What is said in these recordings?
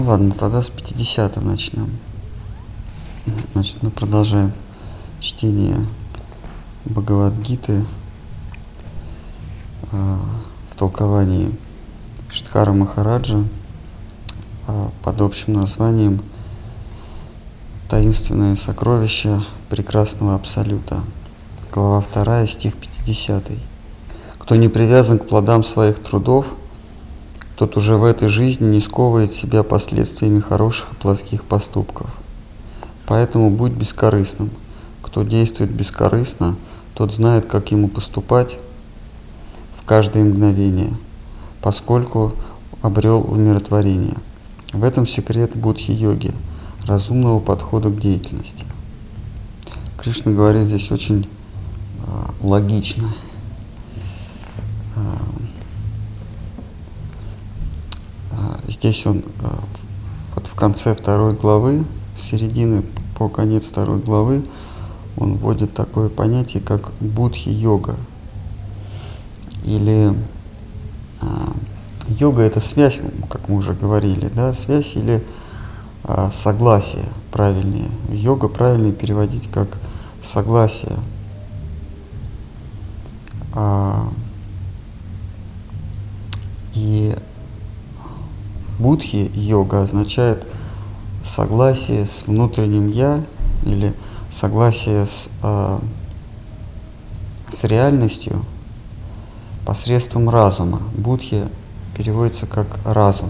Ну ладно, тогда с 50 начнем. Значит, мы продолжаем чтение Бхагавадгиты э, в толковании Штхара Махараджа э, под общим названием «Таинственное сокровище прекрасного Абсолюта». Глава 2, стих 50. «Кто не привязан к плодам своих трудов – тот уже в этой жизни не сковывает себя последствиями хороших и плохих поступков. Поэтому будь бескорыстным. Кто действует бескорыстно, тот знает, как ему поступать в каждое мгновение, поскольку обрел умиротворение. В этом секрет будхи-йоги, разумного подхода к деятельности. Кришна говорит здесь очень э, логично. Здесь он э, вот в конце второй главы, с середины по конец второй главы, он вводит такое понятие, как будхи-йога. Или а, йога это связь, как мы уже говорили, да, связь или а, согласие правильнее. Йога правильнее переводить как согласие. А, и Будхи йога означает согласие с внутренним я или согласие с, э, с реальностью посредством разума. Будхи переводится как разум.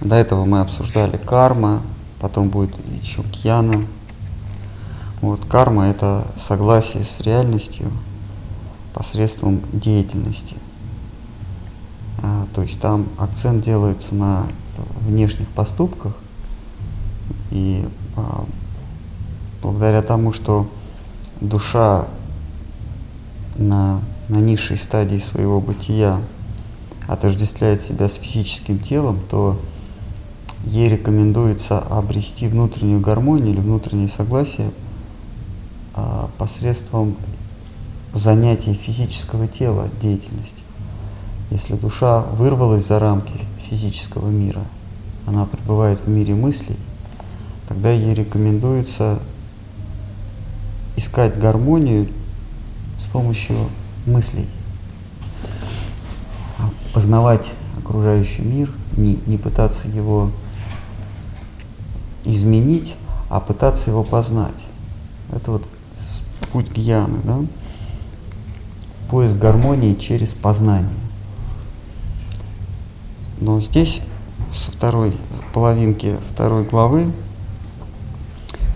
До этого мы обсуждали карма, потом будет еще кьяна. Вот карма это согласие с реальностью посредством деятельности – то есть там акцент делается на внешних поступках. И а, благодаря тому, что душа на, на низшей стадии своего бытия отождествляет себя с физическим телом, то ей рекомендуется обрести внутреннюю гармонию или внутреннее согласие а, посредством занятий физического тела деятельности. Если душа вырвалась за рамки физического мира, она пребывает в мире мыслей, тогда ей рекомендуется искать гармонию с помощью мыслей, познавать окружающий мир, не, не пытаться его изменить, а пытаться его познать. Это вот путь гьяны, да? Поиск гармонии через познание. Но здесь, со второй половинки второй главы,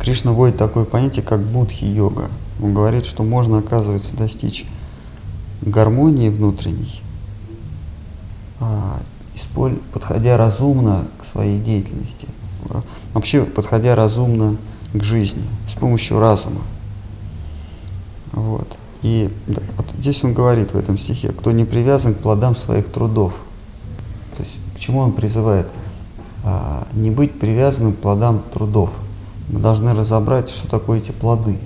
Кришна вводит такое понятие, как будхи-йога. Он говорит, что можно, оказывается, достичь гармонии внутренней, а, подходя разумно к своей деятельности, вообще подходя разумно к жизни, с помощью разума. Вот. И вот здесь он говорит в этом стихе, кто не привязан к плодам своих трудов – чему он призывает? А, не быть привязанным к плодам трудов. Мы должны разобрать, что такое эти плоды.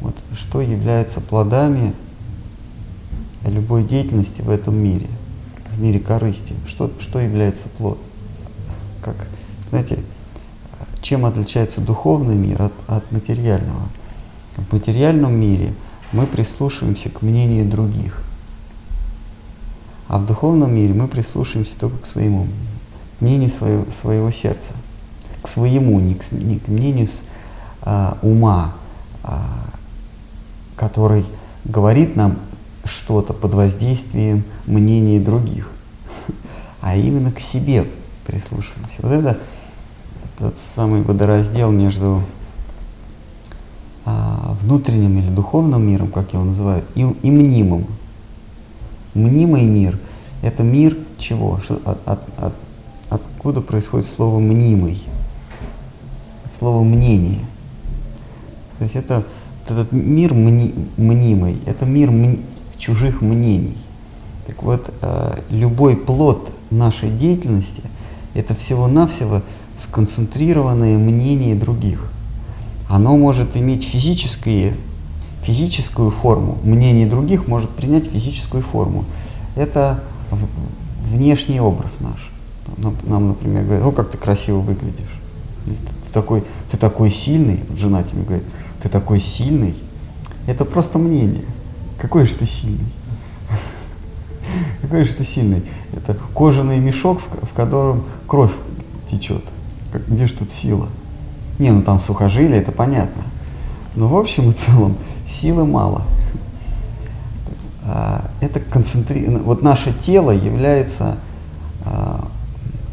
Вот, что является плодами любой деятельности в этом мире, в мире корысти. Что, что является плод? Как, знаете, чем отличается духовный мир от, от материального? В материальном мире мы прислушиваемся к мнению других. А в духовном мире мы прислушаемся только к своему мнению своего, своего сердца. К своему, не к, не к мнению с, а, ума, а, который говорит нам что-то под воздействием мнений других, а именно к себе прислушиваемся. Вот это тот самый водораздел между а, внутренним или духовным миром, как его называют, и, и мнимым. Мнимый мир – это мир чего? От, от, от, откуда происходит слово «мнимый»? От слова «мнение». То есть это вот этот мир мни, мнимый, это мир мни, чужих мнений. Так вот, э, любой плод нашей деятельности – это всего-навсего сконцентрированное мнение других. Оно может иметь физические физическую форму. Мнение других может принять физическую форму. Это внешний образ наш. нам, например, говорят, о, как ты красиво выглядишь. Ты, такой, ты такой сильный, жена тебе говорит, ты такой сильный. Это просто мнение. Какой же ты сильный? Какой же ты сильный? Это кожаный мешок, в, котором кровь течет. Где же тут сила? Не, ну там сухожилие, это понятно. Но в общем и целом силы мало. А, это концентри... Вот наше тело является а,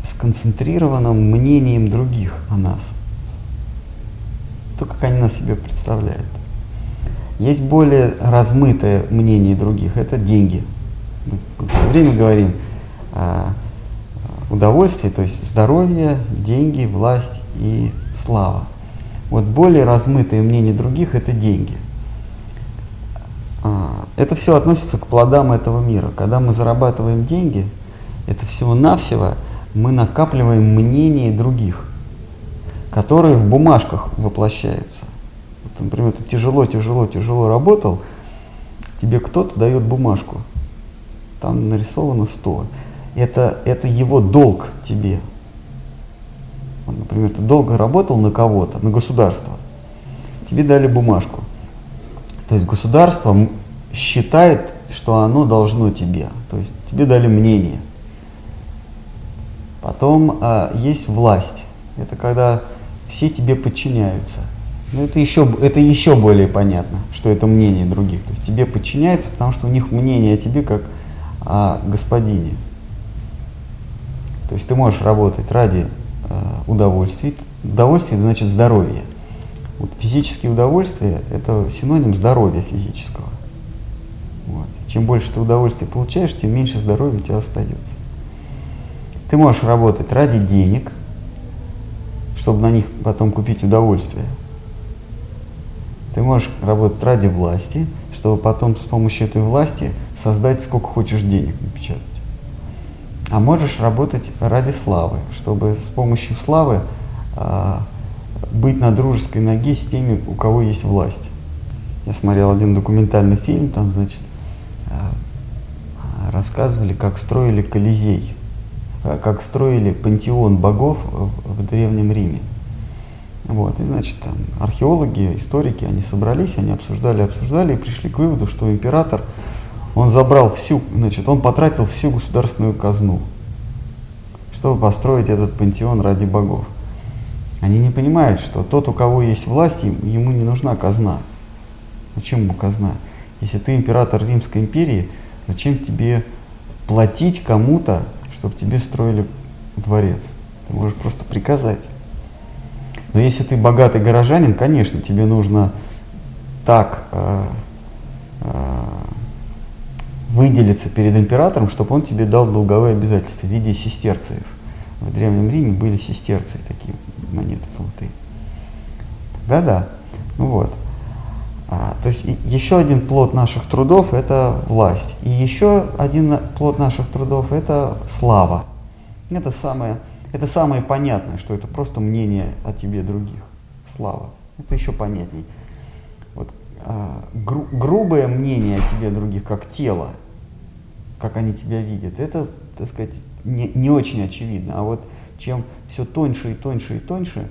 сконцентрированным мнением других о нас. То, как они нас себе представляют. Есть более размытое мнение других, это деньги. Мы все время говорим о удовольствии, то есть здоровье, деньги, власть и слава. Вот более размытое мнение других – это деньги. А, это все относится к плодам этого мира. Когда мы зарабатываем деньги, это всего-навсего мы накапливаем мнение других, которые в бумажках воплощаются. Вот, например, ты тяжело, тяжело, тяжело работал, тебе кто-то дает бумажку, там нарисовано 100. Это, это его долг тебе. Вот, например, ты долго работал на кого-то, на государство, тебе дали бумажку. То есть государство считает, что оно должно тебе. То есть тебе дали мнение. Потом а, есть власть. Это когда все тебе подчиняются. Но это еще, это еще более понятно, что это мнение других. То есть тебе подчиняются, потому что у них мнение о тебе как о господине. То есть ты можешь работать ради э, удовольствия. Удовольствие значит здоровье. Вот физические удовольствия – это синоним здоровья физического. Вот. Чем больше ты удовольствия получаешь, тем меньше здоровья у тебя остается. Ты можешь работать ради денег, чтобы на них потом купить удовольствие. Ты можешь работать ради власти, чтобы потом с помощью этой власти создать сколько хочешь денег напечатать. А можешь работать ради славы, чтобы с помощью славы а, быть на дружеской ноге с теми, у кого есть власть. Я смотрел один документальный фильм, там, значит, а, рассказывали, как строили Колизей, а, как строили пантеон богов в Древнем Риме. Вот, и значит, там археологи, историки, они собрались, они обсуждали, обсуждали и пришли к выводу, что император, он забрал всю, значит, он потратил всю государственную казну, чтобы построить этот пантеон ради богов. Они не понимают, что тот, у кого есть власть, ему не нужна казна. Зачем ему казна? Если ты император Римской империи, зачем тебе платить кому-то, чтобы тебе строили дворец? Ты можешь просто приказать. Но если ты богатый горожанин, конечно, тебе нужно так э, э, выделиться перед императором, чтобы он тебе дал долговые обязательства в виде сестерциев. В Древнем Риме были сестерции, такие монеты золотые. Да-да, ну вот. А, то есть еще один плод наших трудов – это власть. И еще один плод наших трудов – это слава. Это самое, это самое понятное, что это просто мнение о тебе других. Слава. Это еще понятней. Вот, а, гру, грубое мнение о тебе других, как тело, как они тебя видят, это, так сказать, не, не очень очевидно. А вот чем все тоньше и тоньше и тоньше,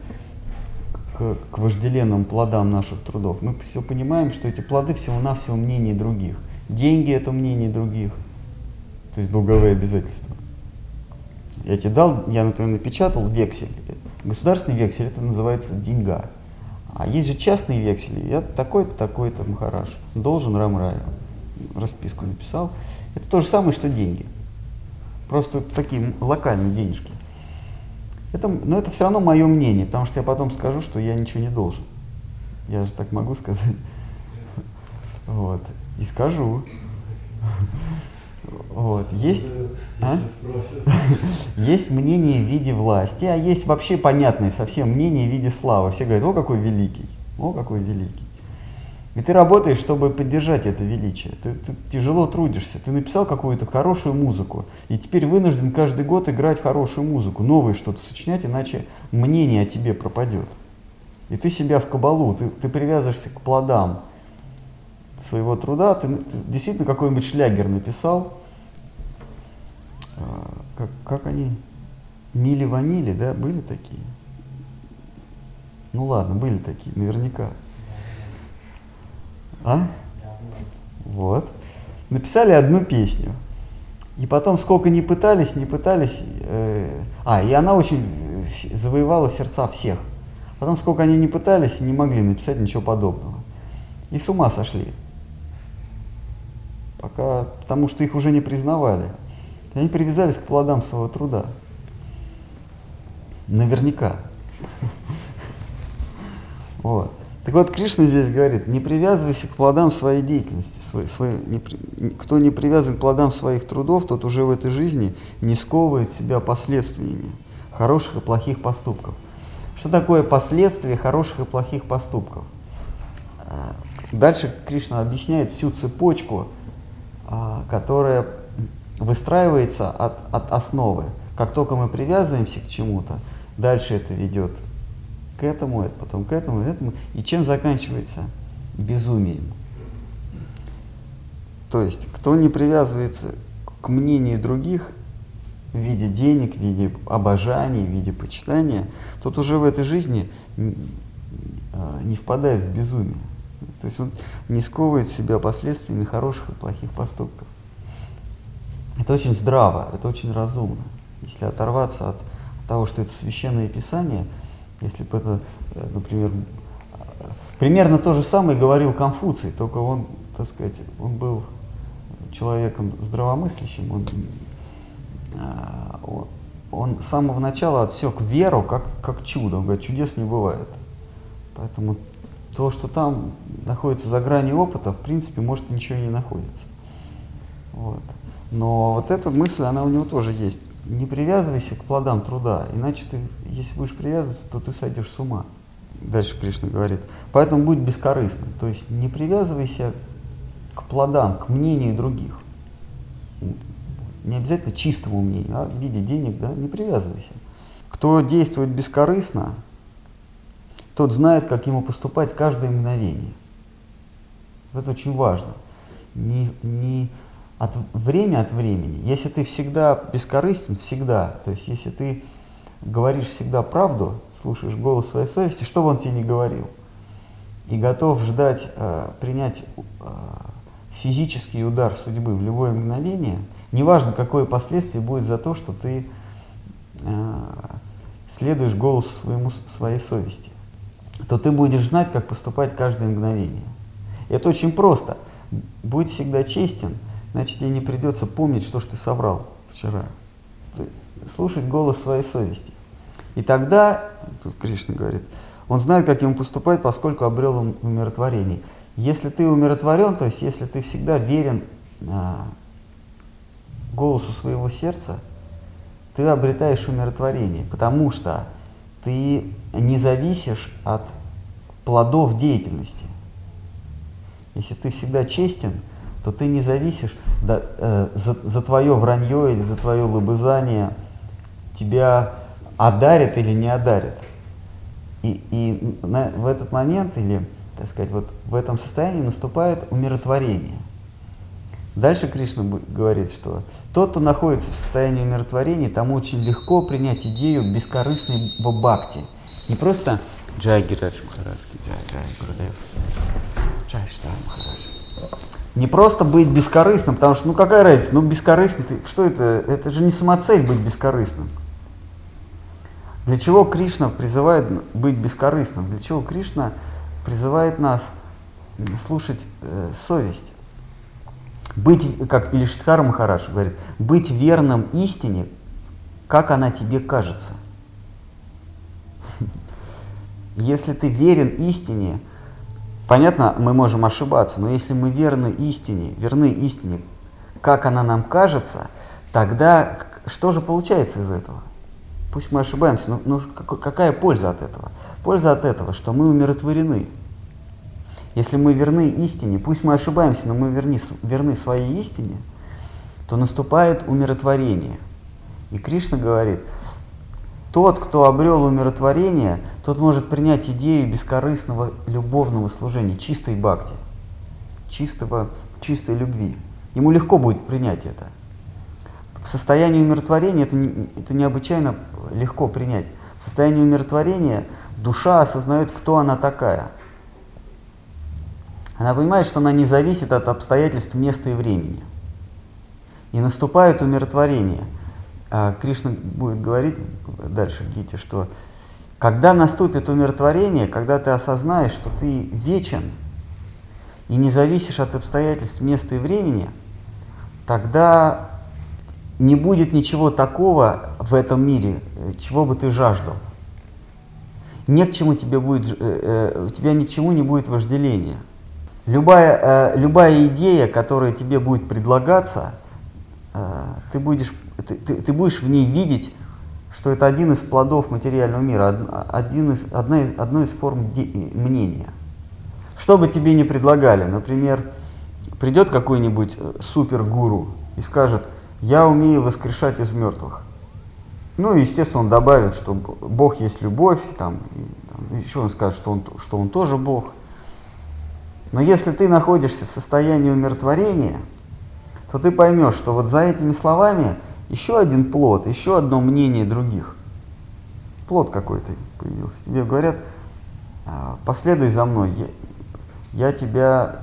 к, к вожделенным плодам наших трудов, мы все понимаем, что эти плоды всего-навсего мнение других. Деньги – это мнение других, то есть долговые обязательства. Я тебе дал, я, например, напечатал вексель. Государственный вексель – это называется деньга. А есть же частные вексели. Я такой-то, такой-то, Махараш, должен Рамраю. Расписку написал. Это то же самое, что деньги. Просто такие локальные денежки. Это, но это все равно мое мнение, потому что я потом скажу, что я ничего не должен. Я же так могу сказать. Вот. И скажу. Вот. Есть, а? есть мнение в виде власти, а есть вообще понятное совсем мнение в виде славы. Все говорят, о, какой великий, о, какой великий. И ты работаешь, чтобы поддержать это величие. Ты, ты тяжело трудишься. Ты написал какую-то хорошую музыку, и теперь вынужден каждый год играть хорошую музыку, новое что-то сочинять, иначе мнение о тебе пропадет. И ты себя в кабалу, ты, ты привязываешься к плодам своего труда. Ты, ты действительно какой-нибудь шлягер написал. А, как, как они? Мили ванили, да, были такие? Ну ладно, были такие, наверняка. А? Вот. Написали одну песню. И потом, сколько не пытались, не пытались, э, а, и она очень завоевала сердца всех. Потом, сколько они не пытались, не могли написать ничего подобного. И с ума сошли. Пока, потому что их уже не признавали. И они привязались к плодам своего труда. Наверняка. Вот. Так вот, Кришна здесь говорит, не привязывайся к плодам своей деятельности. Своей, своей, не, кто не привязан к плодам своих трудов, тот уже в этой жизни не сковывает себя последствиями хороших и плохих поступков. Что такое последствия хороших и плохих поступков? А, дальше Кришна объясняет всю цепочку, а, которая выстраивается от, от основы. Как только мы привязываемся к чему-то, дальше это ведет к этому, потом к этому, к этому. И чем заканчивается? Безумием. То есть, кто не привязывается к мнению других в виде денег, в виде обожания, в виде почитания, тот уже в этой жизни а, не впадает в безумие. То есть он не сковывает себя последствиями хороших и плохих поступков. Это очень здраво, это очень разумно. Если оторваться от того, что это священное писание – если бы это, э, например, примерно то же самое говорил Конфуций, только он, так сказать, он был человеком здравомыслящим, он, э, он с самого начала отсек веру как, как чудо, он говорит, чудес не бывает. Поэтому то, что там находится за гранью опыта, в принципе, может ничего и не находится. Вот. Но вот эта мысль, она у него тоже есть не привязывайся к плодам труда, иначе ты, если будешь привязываться, то ты сойдешь с ума. Дальше Кришна говорит. Поэтому будь бескорыстным. То есть не привязывайся к плодам, к мнению других. Не обязательно чистому мнению, а в виде денег, да, не привязывайся. Кто действует бескорыстно, тот знает, как ему поступать каждое мгновение. Это очень важно. Не, не от время от времени, если ты всегда бескорыстен, всегда, то есть если ты говоришь всегда правду, слушаешь голос своей совести, что бы он тебе не говорил, и готов ждать, э, принять э, физический удар судьбы в любое мгновение, неважно, какое последствие будет за то, что ты э, следуешь голосу своему, своей совести, то ты будешь знать, как поступать каждое мгновение. Это очень просто. Будь всегда честен – значит тебе не придется помнить, что ж ты соврал вчера. Слушать голос своей совести. И тогда, тут Кришна говорит, он знает, как ему поступать, поскольку обрел умиротворение. Если ты умиротворен, то есть если ты всегда верен а, голосу своего сердца, ты обретаешь умиротворение, потому что ты не зависишь от плодов деятельности. Если ты всегда честен, то ты не зависишь да, э, за, за твое вранье или за твое лобызание, тебя одарит или не одарит. И, и на, в этот момент, или, так сказать, вот в этом состоянии наступает умиротворение. Дальше Кришна говорит, что тот, кто находится в состоянии умиротворения, тому очень легко принять идею бескорыстной бхакти. Не просто Джай Гирадж Махарадж, Джай Джай Гурдев, Джай Штар Махарадж. Не просто быть бескорыстным, потому что, ну какая разница, ну бескорыстный, ты, что это, это же не самоцель быть бескорыстным. Для чего Кришна призывает быть бескорыстным? Для чего Кришна призывает нас слушать э, совесть? Быть, как Илиштхар Махараш говорит, быть верным истине, как она тебе кажется. Если ты верен истине, Понятно, мы можем ошибаться, но если мы верны истине, верны истине, как она нам кажется, тогда что же получается из этого? Пусть мы ошибаемся, но, но какая польза от этого? Польза от этого, что мы умиротворены. Если мы верны истине, пусть мы ошибаемся, но мы верны, верны своей истине, то наступает умиротворение. И Кришна говорит, тот, кто обрел умиротворение, тот может принять идею бескорыстного любовного служения, чистой бхакти, чистого, чистой любви. Ему легко будет принять это. В состоянии умиротворения это, это необычайно легко принять. В состоянии умиротворения душа осознает, кто она такая. Она понимает, что она не зависит от обстоятельств места и времени. И наступает умиротворение. А Кришна будет говорить дальше Гите, что когда наступит умиротворение, когда ты осознаешь, что ты вечен и не зависишь от обстоятельств места и времени, тогда не будет ничего такого в этом мире, чего бы ты жаждал. Нет к чему тебе будет, э, э, у тебя ни не будет вожделения. Любая, э, любая идея, которая тебе будет предлагаться, ты будешь, ты, ты, ты будешь в ней видеть, что это один из плодов материального мира, один из, одна из, одной из форм мнения. Что бы тебе ни предлагали, например, придет какой-нибудь супергуру и скажет, я умею воскрешать из мертвых. Ну, естественно, он добавит, что Бог есть любовь, там, там, еще он скажет, что он, что он тоже Бог. Но если ты находишься в состоянии умиротворения, то ты поймешь, что вот за этими словами еще один плод, еще одно мнение других. Плод какой-то появился. Тебе говорят, «А, последуй за мной, я, я тебя,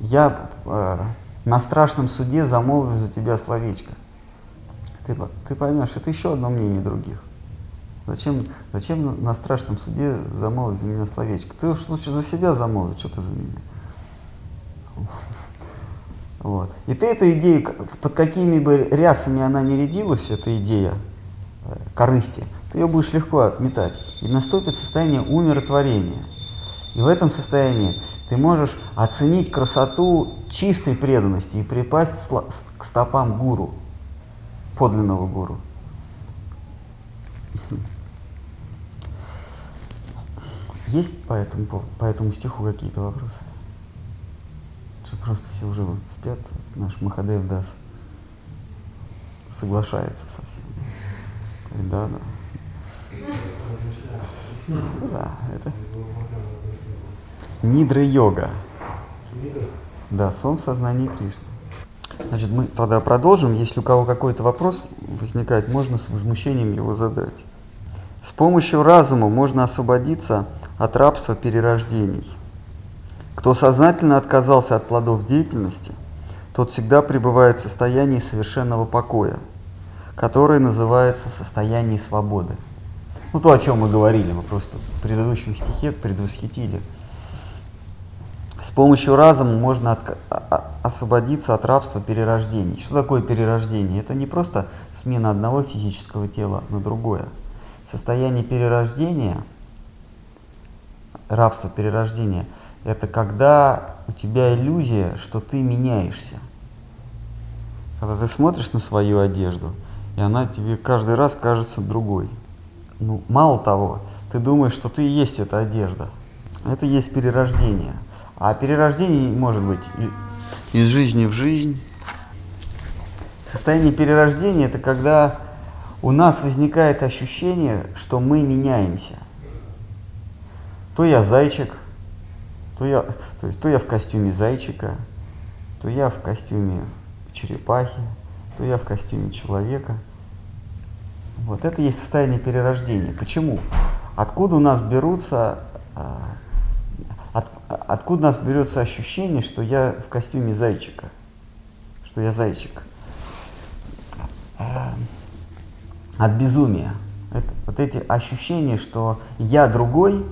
я э, на страшном суде замолвлю за тебя словечко. Ты, ты поймешь, это еще одно мнение других. Зачем, зачем на страшном суде замолвить за меня словечко? Ты уж лучше за себя замолвить, что ты за меня. Вот. И ты эту идею, под какими бы рясами она не рядилась, эта идея э, корысти, ты ее будешь легко отметать. И наступит состояние умиротворения. И в этом состоянии ты можешь оценить красоту чистой преданности и припасть к стопам гуру, подлинного гуру. Есть по этому, по этому стиху какие-то вопросы? Что просто все уже вот спят, наш Махадев Дас соглашается со всем. Да, да. Да, это Нидра-йога. Да, сон сознания Кришны. Значит, мы тогда продолжим. Если у кого какой-то вопрос возникает, можно с возмущением его задать. С помощью разума можно освободиться от рабства перерождений. Кто сознательно отказался от плодов деятельности, тот всегда пребывает в состоянии совершенного покоя, которое называется состояние свободы. Ну, то, о чем мы говорили, мы просто в предыдущем стихе предвосхитили – с помощью разума можно от, освободиться от рабства перерождений. Что такое перерождение? Это не просто смена одного физического тела на другое. Состояние перерождения, рабство перерождения, это когда у тебя иллюзия, что ты меняешься. Когда ты смотришь на свою одежду, и она тебе каждый раз кажется другой. Ну, мало того, ты думаешь, что ты и есть эта одежда. Это есть перерождение. А перерождение может быть из жизни в жизнь. Состояние перерождения – это когда у нас возникает ощущение, что мы меняемся. То я зайчик, то я, то есть, то я в костюме зайчика, то я в костюме черепахи, то я в костюме человека. Вот это есть состояние перерождения. Почему? Откуда у нас берутся а, от, откуда у нас берется ощущение, что я в костюме зайчика, что я зайчик? От безумия. Это, вот эти ощущения, что я другой,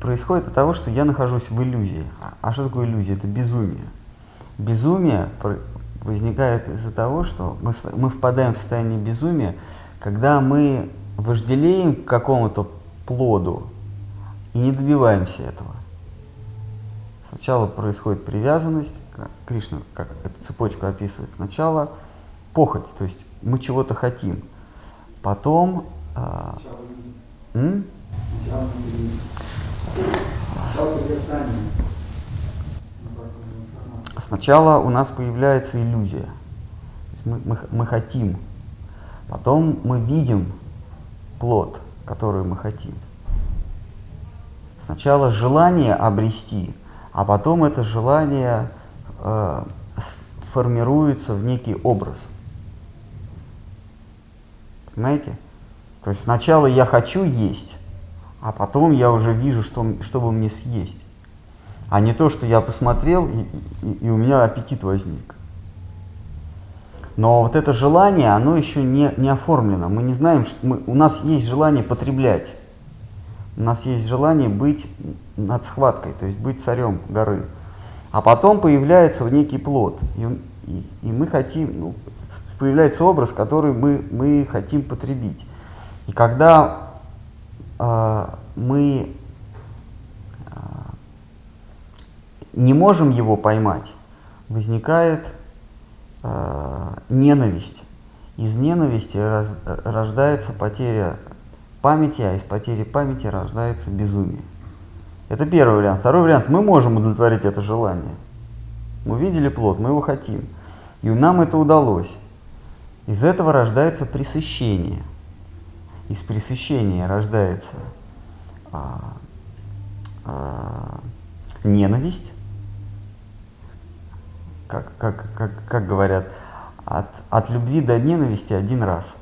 происходит от того, что я нахожусь в иллюзии. А, а что такое иллюзия? Это безумие. Безумие возникает из-за того, что мы, мы впадаем в состояние безумия, когда мы вожделеем к какому-то плоду, и не добиваемся этого. Сначала происходит привязанность, Кришна как эту цепочку описывает. Сначала похоть, то есть мы чего-то хотим. Потом... М? Сначала у нас появляется иллюзия. Мы, мы, мы хотим. Потом мы видим плод, который мы хотим. Сначала желание обрести, а потом это желание э, формируется в некий образ. Понимаете? То есть сначала я хочу есть, а потом я уже вижу, что, что бы мне съесть. А не то, что я посмотрел, и, и, и у меня аппетит возник. Но вот это желание, оно еще не, не оформлено. Мы не знаем, что мы, у нас есть желание потреблять. У нас есть желание быть над схваткой, то есть быть царем горы. А потом появляется некий плод. И, и, и мы хотим, ну, появляется образ, который мы, мы хотим потребить. И когда мы э, не можем его поймать, возникает э, ненависть. Из ненависти раз, рождается потеря памяти, а из потери памяти рождается безумие. Это первый вариант. Второй вариант. Мы можем удовлетворить это желание. Мы видели плод, мы его хотим. И нам это удалось. Из этого рождается пресыщение. Из пресыщения рождается а, а, ненависть, как, как, как, как говорят, от, от любви до ненависти один раз.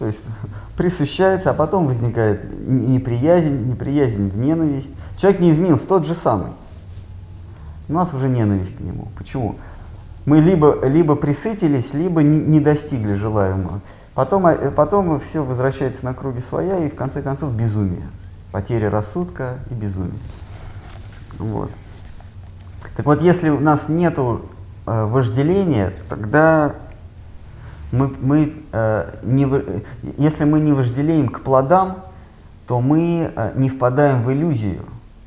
То есть присыщается, а потом возникает неприязнь, неприязнь в ненависть. Человек не изменился, тот же самый. У нас уже ненависть к нему. Почему? Мы либо, либо присытились, либо не достигли желаемого. Потом, э, потом все возвращается на круги своя, и в конце концов безумие. Потеря рассудка и безумие. Вот. Так вот, если у нас нет э, вожделения, тогда мы, мы, э, не, если мы не вожделеем к плодам, то мы э, не впадаем в иллюзию.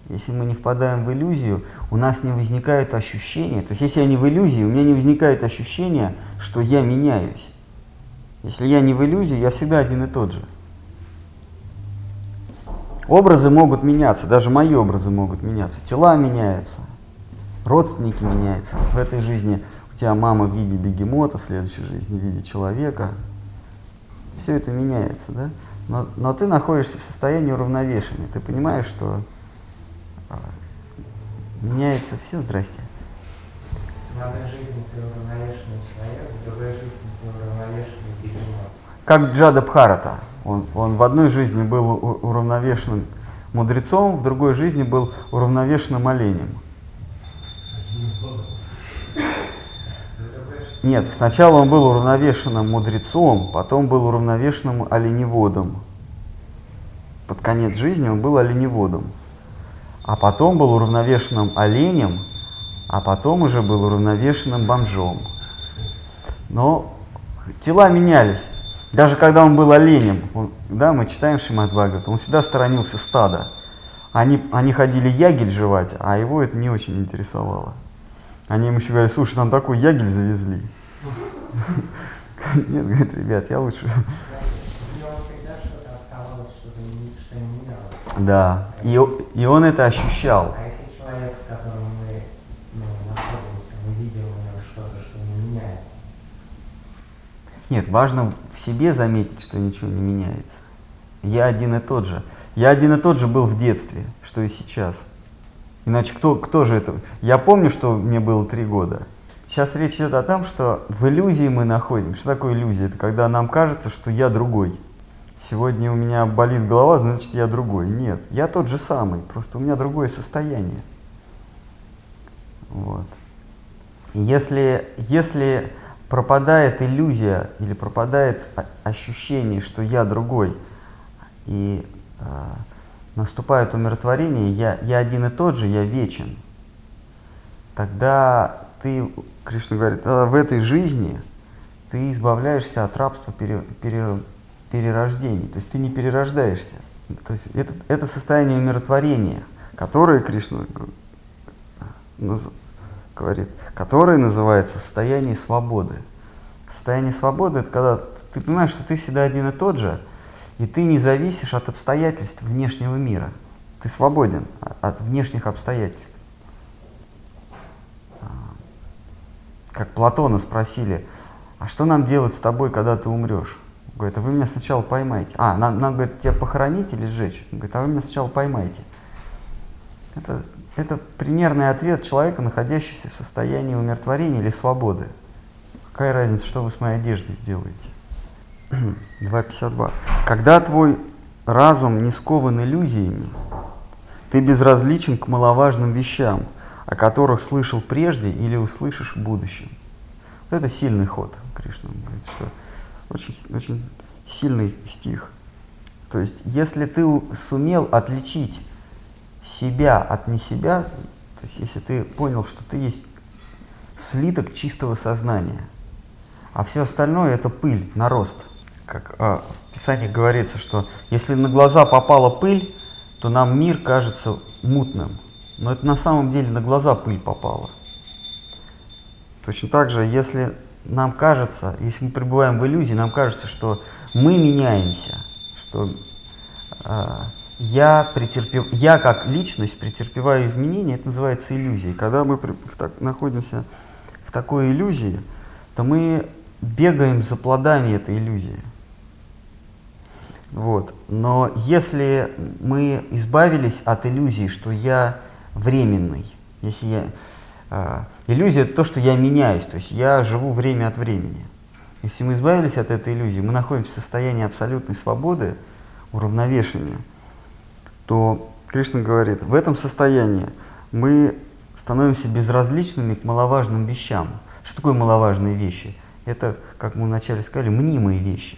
Если мы не впадаем в иллюзию, у нас не возникает ощущение, то есть если я не в иллюзии, у меня не возникает ощущение, что я меняюсь. Если я не в иллюзии, я всегда один и тот же. Образы могут меняться, даже мои образы могут меняться, тела меняются, родственники меняются. В этой жизни у тебя мама в виде бегемота, в следующей жизни в виде человека. Все это меняется, да? Но, но ты находишься в состоянии уравновешения. Ты понимаешь, что а, меняется все. Здрасте. В одной жизни ты уравновешенный человек, в другой жизни. Как Джада Бхарата. Он, он в одной жизни был уравновешенным мудрецом, в другой жизни был уравновешенным оленем. Нет, сначала он был уравновешенным мудрецом, потом был уравновешенным оленеводом. Под конец жизни он был оленеводом. А потом был уравновешенным оленем, а потом уже был уравновешенным бомжом. Но тела менялись. Даже когда он был оленем, он, да, мы читаем Шимат Бхагават, он всегда сторонился стада. Они, они ходили ягель жевать, а его это не очень интересовало. Они ему еще говорили, слушай, нам такой ягель завезли. Нет, говорит, ребят, я лучше. Да, и, и он это ощущал. А если человек, с которым мы ну, находимся, мы видим у него что-то, что не меняется? Нет, важно в себе заметить, что ничего не меняется. Я один и тот же. Я один и тот же был в детстве, что и сейчас. Иначе кто, кто же это? Я помню, что мне было три года. Сейчас речь идет о том, что в иллюзии мы находим. Что такое иллюзия? Это когда нам кажется, что я другой. Сегодня у меня болит голова, значит я другой. Нет, я тот же самый, просто у меня другое состояние. Вот. если, если пропадает иллюзия или пропадает ощущение, что я другой, и э, наступает умиротворение, я, я один и тот же, я вечен, тогда ты, Кришна говорит, в этой жизни ты избавляешься от рабства пере, пере, перерождений. То есть ты не перерождаешься. То есть это, это состояние умиротворения, которое Кришна говорит, которое называется состояние свободы. Состояние свободы это когда ты понимаешь, что ты всегда один и тот же, и ты не зависишь от обстоятельств внешнего мира. Ты свободен от внешних обстоятельств. А, как Платона спросили, а что нам делать с тобой, когда ты умрешь? Говорит, а вы меня сначала поймаете. А, нам, нам говорит, тебя похоронить или сжечь? Он говорит, а вы меня сначала поймаете. Это, это примерный ответ человека, находящегося в состоянии умиротворения или свободы. Какая разница, что вы с моей одеждой сделаете? 2.52. Когда твой разум не скован иллюзиями, ты безразличен к маловажным вещам, о которых слышал прежде или услышишь в будущем. Вот это сильный ход, Кришна говорит, что очень, очень сильный стих. То есть, если ты сумел отличить себя от не себя, то есть, если ты понял, что ты есть слиток чистого сознания, а все остальное это пыль, нарост. Как а, в Писании говорится, что если на глаза попала пыль, то нам мир кажется мутным. Но это на самом деле на глаза пыль попала. Точно так же, если нам кажется, если мы пребываем в иллюзии, нам кажется, что мы меняемся, что э, я, претерпев, я как личность претерпеваю изменения, это называется иллюзией. Когда мы при, так, находимся в такой иллюзии, то мы бегаем за плодами этой иллюзии. Вот. Но если мы избавились от иллюзии, что я временный, если я... Э, иллюзия это то, что я меняюсь, то есть я живу время от времени. Если мы избавились от этой иллюзии, мы находимся в состоянии абсолютной свободы, уравновешения, то Кришна говорит, в этом состоянии мы становимся безразличными к маловажным вещам. Что такое маловажные вещи? Это, как мы вначале сказали, мнимые вещи.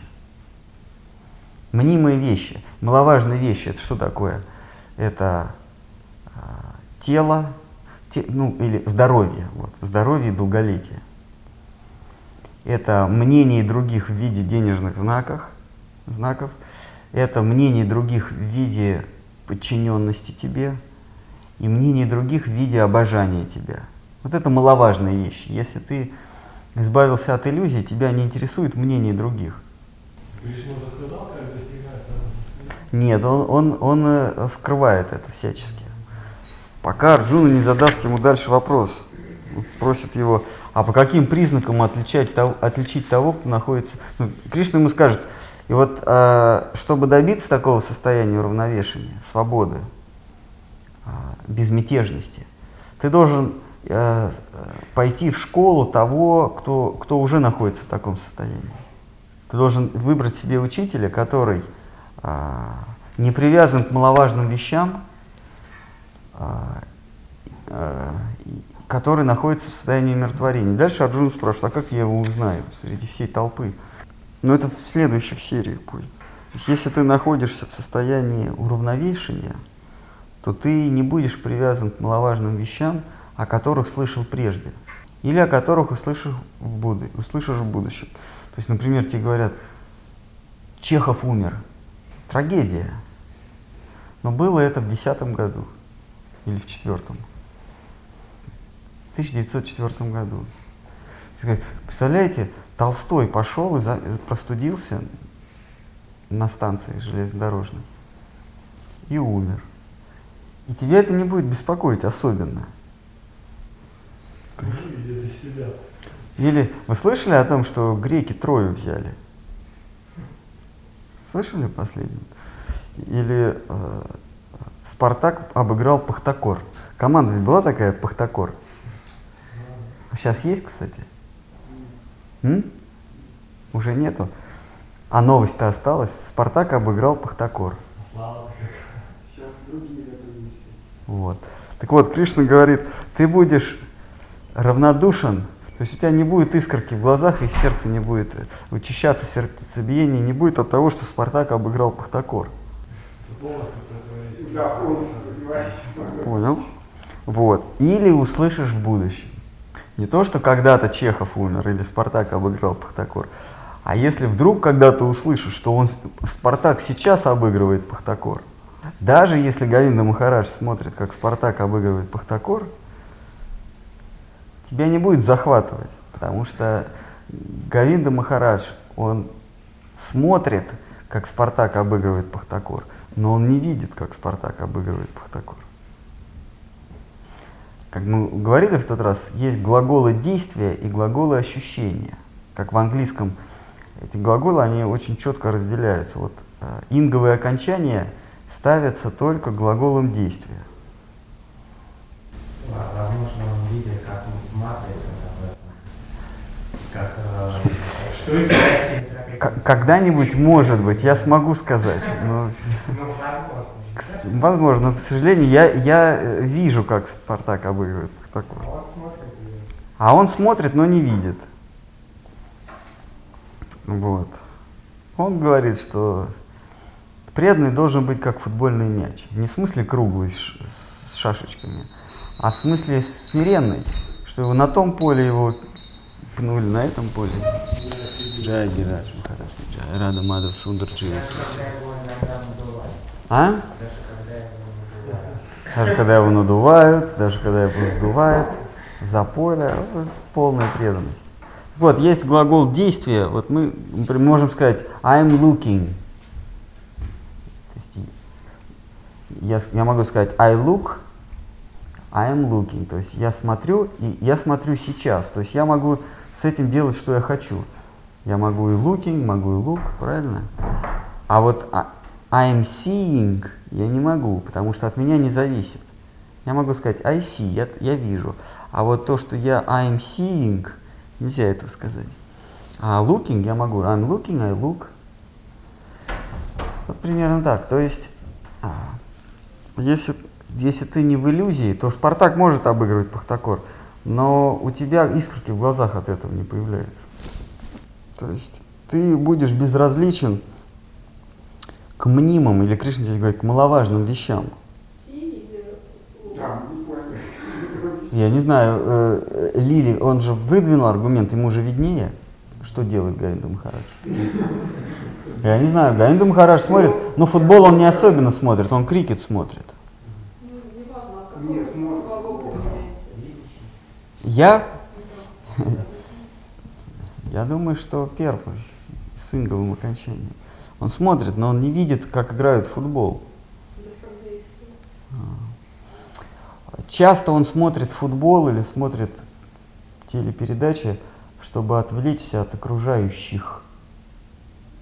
Мнимые вещи, маловажные вещи, это что такое? Это э, тело, те, ну или здоровье, вот, здоровье и долголетие. Это мнение других в виде денежных знаков, знаков. Это мнение других в виде подчиненности тебе и мнение других в виде обожания тебя. Вот это маловажные вещи. Если ты избавился от иллюзий, тебя не интересует мнение других. Кришна уже сказал, как достигается Нет, он, он, он э, скрывает это всячески. Пока Арджуна не задаст ему дальше вопрос, просит его, а по каким признакам отличать отличить того, кто находится... Ну, Кришна ему скажет, и вот э, чтобы добиться такого состояния уравновешения, свободы, э, безмятежности, ты должен э, пойти в школу того, кто, кто уже находится в таком состоянии. Ты должен выбрать себе учителя, который не привязан к маловажным вещам, который находится в состоянии умиротворения. Дальше Арджун спрашивает, а как я его узнаю среди всей толпы? Но это в следующих сериях будет. Если ты находишься в состоянии уравновешения, то ты не будешь привязан к маловажным вещам, о которых слышал прежде, или о которых услышишь в, буд... услышишь в будущем. То есть, например, тебе говорят, Чехов умер. Трагедия. Но было это в десятом году или в четвертом. В 1904 году. Представляете, Толстой пошел и за... простудился на станции железнодорожной и умер. И тебя это не будет беспокоить особенно. Или вы слышали о том, что греки Трою взяли? Слышали последний? Или э, Спартак обыграл Пахтакор. Команда ведь была такая Пахтакор. Сейчас есть, кстати? М? Уже нету. А новость-то осталась. Спартак обыграл Пахтакор. Сейчас другие Вот. Так вот, Кришна говорит, ты будешь равнодушен, то есть у тебя не будет искорки в глазах, и сердце не будет учащаться, сердцебиение не будет от того, что Спартак обыграл Пахтакор. Понял? Вот. Или услышишь в будущем. Не то, что когда-то Чехов умер или Спартак обыграл Пахтакор, а если вдруг когда-то услышишь, что он, Спартак сейчас обыгрывает Пахтакор, даже если Говинда Махарадж смотрит, как Спартак обыгрывает Пахтакор, тебя не будет захватывать, потому что Говинда Махарадж, он смотрит, как Спартак обыгрывает Пахтакор, но он не видит, как Спартак обыгрывает Пахтакор. Как мы говорили в тот раз, есть глаголы действия и глаголы ощущения. Как в английском эти глаголы, они очень четко разделяются. Вот э, инговые окончания ставятся только глаголом действия. Возможно, он видит, как матрица, как, э, когда-нибудь, может быть, я смогу сказать. Но, Ну, возможно. Возможно, но, к сожалению, я, я э, вижу, как Спартак обыгрывает Пахтакор. А он смотрит и А он смотрит, но не видит. Вот. Он говорит, что преданный должен быть как футбольный мяч. Не в смысле круглый с, с шашечками, а в смысле смиренный, что его на том поле его пнули, на этом поле. Джай Махарадж, Джай Рада Мадав Сундар Дживи. когда его иногда надувают. А? Даже когда его надувают. Даже когда его сдувают за поле, вот, полная преданность. Вот, есть глагол действия, вот мы можем сказать I'm looking. Я, я могу сказать I look, I'm looking. То есть я смотрю, и я смотрю сейчас. То есть я могу с этим делать, что я хочу. Я могу и looking, могу и look, правильно? А вот а- I'm seeing я не могу, потому что от меня не зависит. Я могу сказать I see, я, я вижу. А вот то, что я I'm seeing, нельзя этого сказать. А looking я могу. I'm looking, I look. Вот примерно так. То есть, а, если, если ты не в иллюзии, то Спартак может обыгрывать Пахтакор, но у тебя искорки в глазах от этого не появляются. То есть ты будешь безразличен мнимым, или Кришна здесь говорит, к маловажным вещам. Я не знаю, э, Лили, он же выдвинул аргумент, ему же виднее, что делает Гаинда Махарадж. Я не знаю, Гаинда Махарадж смотрит, но футбол он не особенно смотрит, он крикет смотрит. Я? Я думаю, что первый, с инговым окончанием. Он смотрит, но он не видит, как играют в футбол. Бескордействие. Часто он смотрит футбол или смотрит телепередачи, чтобы отвлечься от окружающих.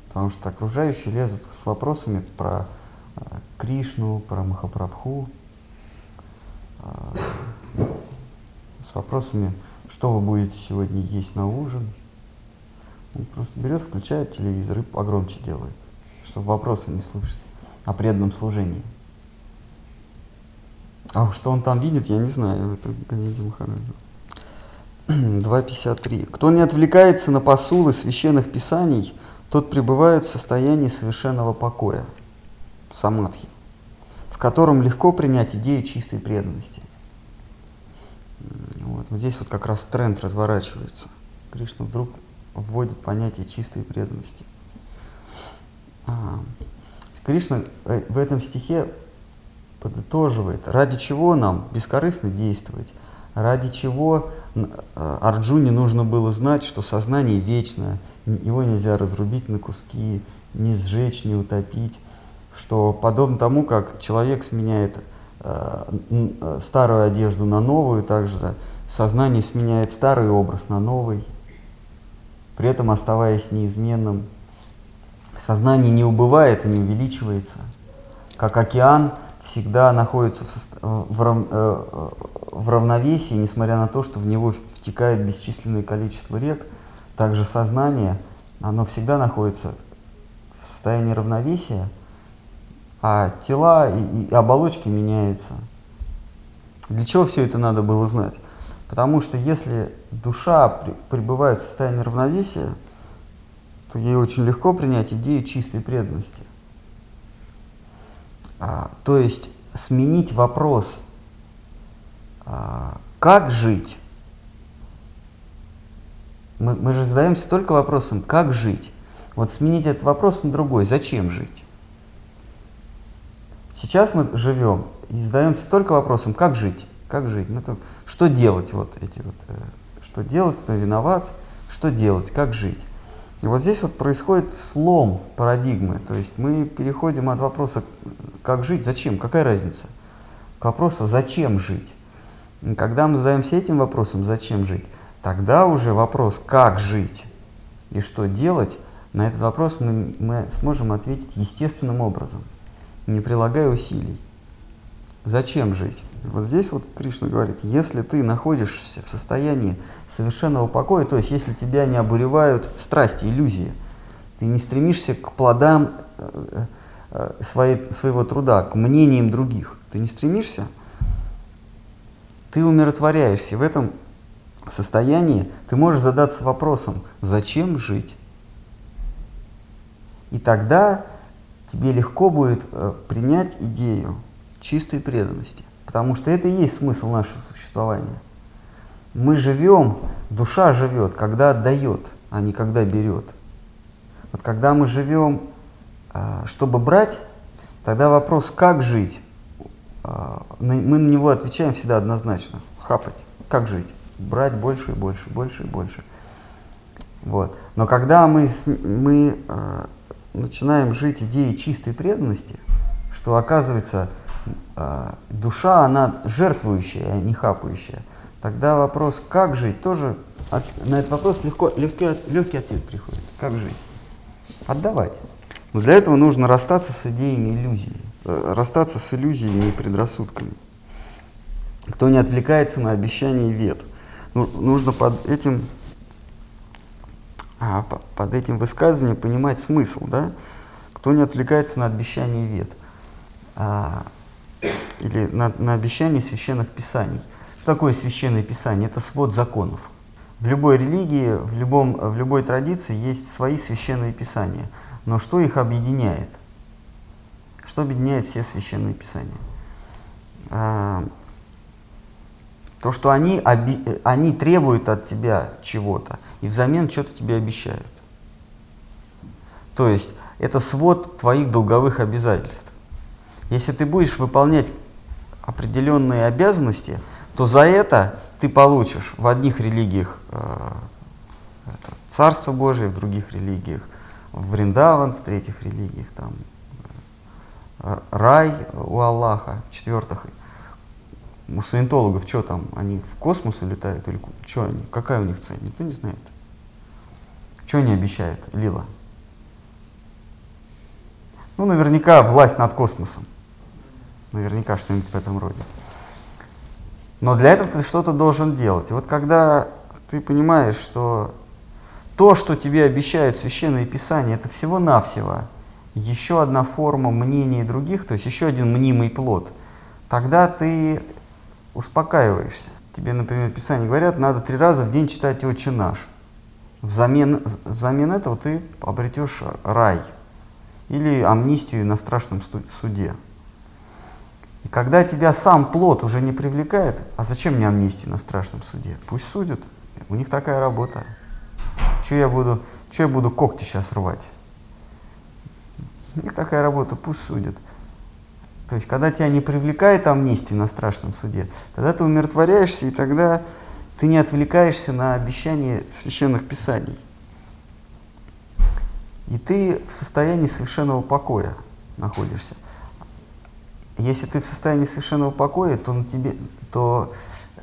Потому что окружающие лезут с вопросами про э, Кришну, про Махапрабху, э, с вопросами, что вы будете сегодня есть на ужин. Он просто берет, включает телевизор и погромче делает, чтобы вопросы не слышать о преданном служении. А что он там видит, я не знаю. Это Ганеди Махараджа. 2.53. Кто не отвлекается на посулы священных писаний, тот пребывает в состоянии совершенного покоя, самадхи, в котором легко принять идею чистой преданности. Вот, вот здесь вот как раз тренд разворачивается. Кришна вдруг вводит понятие чистой преданности. А, Кришна э, в этом стихе подытоживает, ради чего нам бескорыстно действовать, ради чего э, Арджуне нужно было знать, что сознание вечное, его нельзя разрубить на куски, не сжечь, не утопить, что подобно тому, как человек сменяет э, старую одежду на новую, также сознание сменяет старый образ на новый, при этом оставаясь неизменным. Сознание не убывает и не увеличивается, как океан всегда находится в, в э, в равновесии, несмотря на то, что в него втекает бесчисленное количество рек, также сознание, оно всегда находится в состоянии равновесия, а тела и, и оболочки меняются. Для чего все это надо было знать? Потому что если душа пребывает в состоянии равновесия, ей очень легко принять идею чистой преданности. А, то есть сменить вопрос, а, как жить. Мы, мы же задаемся только вопросом, как жить. Вот сменить этот вопрос на другой, зачем жить. Сейчас мы живем и задаемся только вопросом, как жить, как жить, ну, то, что делать, вот эти вот, э, что делать, кто виноват, что делать, как жить. И вот здесь вот происходит слом парадигмы, то есть мы переходим от вопроса, как жить, зачем, какая разница, к вопросу, зачем жить. И когда мы задаемся этим вопросом, зачем жить, тогда уже вопрос, как жить и что делать, на этот вопрос мы, мы сможем ответить естественным образом, не прилагая усилий. Зачем жить? Вот здесь вот Кришна говорит, если ты находишься в состоянии совершенного покоя, то есть если тебя не обуревают страсти, иллюзии, Ты не стремишься к плодам э, э, своей, своего труда, к мнениям других. Ты не стремишься? Ты умиротворяешься. В этом состоянии ты можешь задаться вопросом, зачем жить? И тогда тебе легко будет э, принять идею чистой преданности. Потому что это и есть смысл нашего существования. Мы живем, душа живет, когда отдает, а не когда берет. Вот когда мы живем, а, чтобы брать, тогда вопрос, как жить, а, мы на него отвечаем всегда однозначно. Хапать. Как жить? Брать больше и больше, больше и больше. Вот. Но когда мы, мы э, начинаем жить идеей чистой преданности, что оказывается душа, она жертвующая, а не хапающая, тогда вопрос, как жить, тоже от, на этот вопрос легко, легкий, легкий ответ приходит. Как жить? Отдавать. Но для этого нужно расстаться с идеями иллюзии, э, расстаться с иллюзиями и предрассудками. Кто не отвлекается на обещания вет. Ну, нужно под этим а под этим высказыванием понимать смысл, да? Кто не отвлекается на обещание вет а, или на, на обещание священных писаний. Что такое священное писание? Это свод законов. В любой религии, в, любом, в любой традиции есть свои священные писания. Но что их объединяет? Что объединяет все священные писания? А, то, что они, оби, они требуют от тебя чего-то и взамен что-то тебе обещают. То есть это свод твоих долговых обязательств. Если ты будешь выполнять определенные обязанности, то за это ты получишь в одних религиях э, это, Царство Божие, в других религиях в Вриндаван, в третьих религиях там э, рай у Аллаха, в четвертых у саентологов что там, они в космос улетают или что они, какая у них цель, никто не знает. Что они обещают, Лила? Ну, наверняка власть над космосом. Наверняка что-нибудь в этом роде. Но для этого ты что-то должен делать. И вот когда ты понимаешь, что то, что тебе обещают священные писания, это всего-навсего еще одна форма мнения других, то есть еще один мнимый плод, тогда ты успокаиваешься. Тебе, например, в Писании говорят, надо три раза в день читать «Отче наш». Взамен, взамен этого ты обретешь рай или амнистию на страшном суде. Когда тебя сам плод уже не привлекает, а зачем мне амнистия на страшном суде? Пусть судят, у них такая работа. Че я буду, че я буду когти сейчас рвать? У них такая работа, пусть судят. То есть, когда тебя не привлекает амнистия на страшном суде, тогда ты умиротворяешься, и тогда ты не отвлекаешься на обещания священных писаний. И ты в состоянии совершенного покоя находишься. Если ты в состоянии совершенного покоя, то, на тебе, то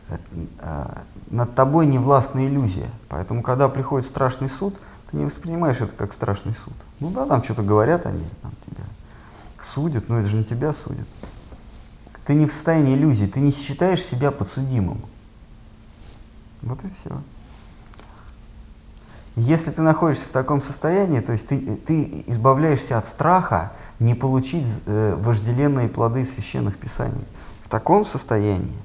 э, над тобой не властна иллюзия. Поэтому, когда приходит страшный суд, ты не воспринимаешь это как страшный суд. Ну да, там что-то говорят они там, тебе судят, но это же не тебя судят. Ты не в состоянии иллюзии, ты не считаешь себя подсудимым. Вот и все. Если ты находишься в таком состоянии, то есть ты, ты избавляешься от страха не получить э, вожделенные плоды священных писаний. В таком состоянии,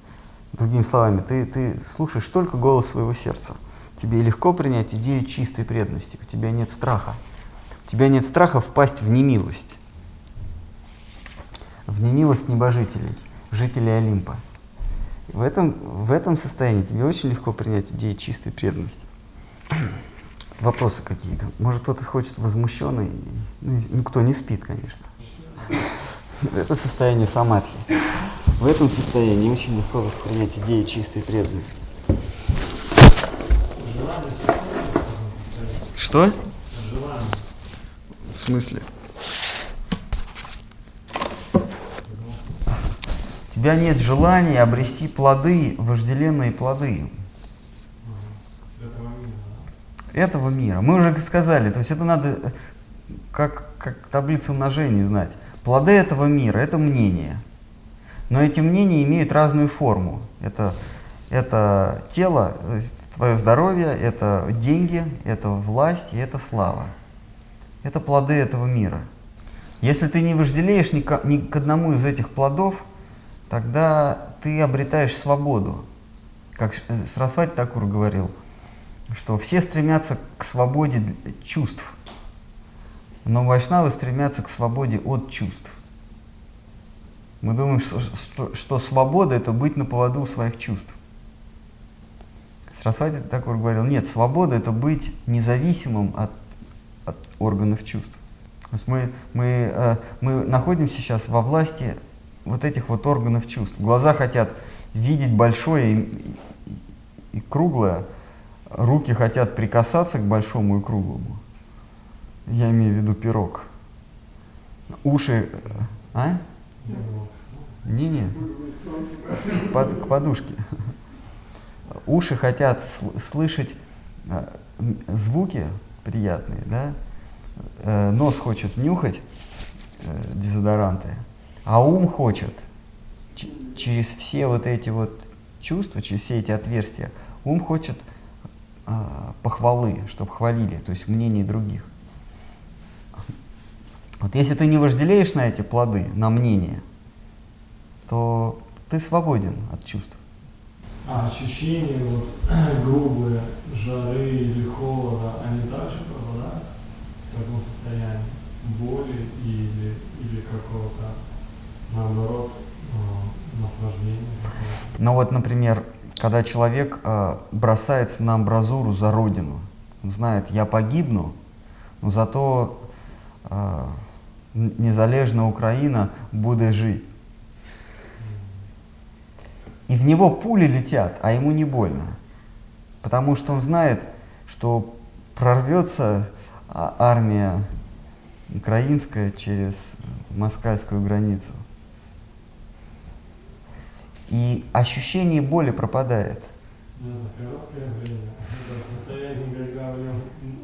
другими словами, ты, ты слушаешь только голос своего сердца. Тебе легко принять идею чистой преданности, у тебя нет страха. У тебя нет страха впасть в немилость в немилость небожителей, жителей Олимпа. В этом, в этом состоянии тебе очень легко принять идею чистой преданности. Вопросы какие-то? Может, кто-то хочет возмущенный? Ну, никто не спит, конечно. Это состояние самадхи. В этом состоянии очень легко воспринять идею чистой преданности. Что? В смысле? У тебя нет желания обрести плоды, вожделенные плоды. Этого мира. Этого мира. Мы уже сказали, то есть это надо э, как, как таблицу умножения знать. Плоды этого мира – это мнение. Но эти мнения имеют разную форму. Это, это тело, твое здоровье, это деньги, это власть и это слава. это плоды этого мира. Если ты не вожделеешь ни к, ни к одному из этих плодов, тогда ты обретаешь свободу. Как Срасвати Такур говорил, что все стремятся к свободе чувств, но вайшнавы стремятся к свободе от чувств. Мы думаем, что, свобода – это быть на поводу своих чувств. Срасвати Такур говорил, нет, свобода – это быть независимым от, от органов чувств. То есть мы, мы, э, мы находимся сейчас во власти вот этих вот органов чувств. Глаза хотят видеть большое и, и, и круглое, руки хотят прикасаться к большому и круглому. Я имею в виду пирог. Уши... А? Не-не. Под, к подушке. Уши хотят слышать э, звуки приятные, да? Э, нос хочет нюхать э, дезодоранты, а ум хочет через все вот эти вот чувства, через все эти отверстия, ум хочет похвалы, чтобы хвалили, то есть мнение других. Вот если ты не вожделеешь на эти плоды, на мнение, то ты свободен от чувств. А ощущения вот, грубые, жары или холода, они также пропадают в таком состоянии боли или, или какого-то, наоборот, э, наслаждения? Ну вот, например, когда человек э, бросается на амбразуру за родину, он знает, я погибну, но зато э, незалежная Украина будет жить. И в него пули летят, а ему не больно. Потому что он знает, что прорвется а, армия украинская через москальскую границу. И ощущение боли пропадает.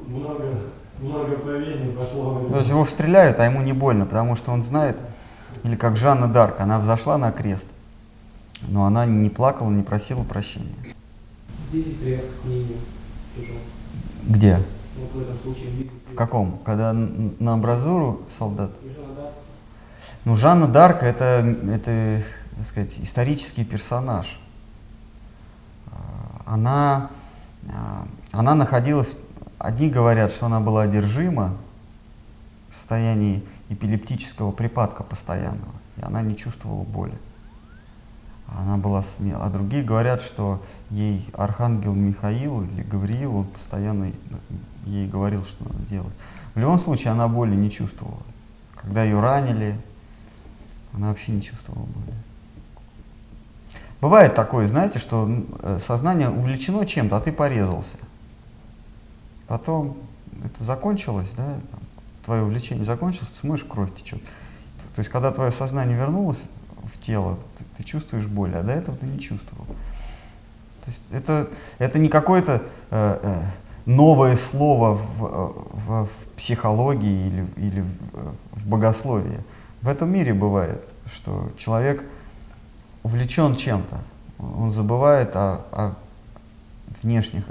много, много пошло. То есть его стреляют, а ему не больно, потому что он знает, или как Жанна Дарк, она взошла на крест, но она не плакала, не просила прощения. Здесь есть привязка к мнению чужому. Где? Вот в этом случае здесь В каком? Когда на амбразуру солдат? Жанна Дарк. Ну, Жанна Дарк это, это, так сказать, исторический персонаж. А, Она, а, она находилась, одни говорят, что она была одержима в состоянии эпилептического припадка постоянного, и она не чувствовала боли. Она была смела. А другие говорят, что ей архангел Михаил или Гавриил, он постоянно ей говорил, что надо делать. В любом случае она боли не чувствовала. Когда ее ранили, она вообще не чувствовала боли. Бывает такое, знаете, что э, сознание увлечено чем-то, а ты порезался. Потом это закончилось, да, там, твое увлечение закончилось, ты смотришь, кровь течет. То есть, когда твое сознание вернулось в тело, ты, ты чувствуешь боль, а до этого ты не чувствовал. То есть это, это не какое-то э, э, новое слово в, э, в- в психологии или, или в, э, в богословии. В этом мире бывает, что человек увлечен чем-то, он забывает о, о внешних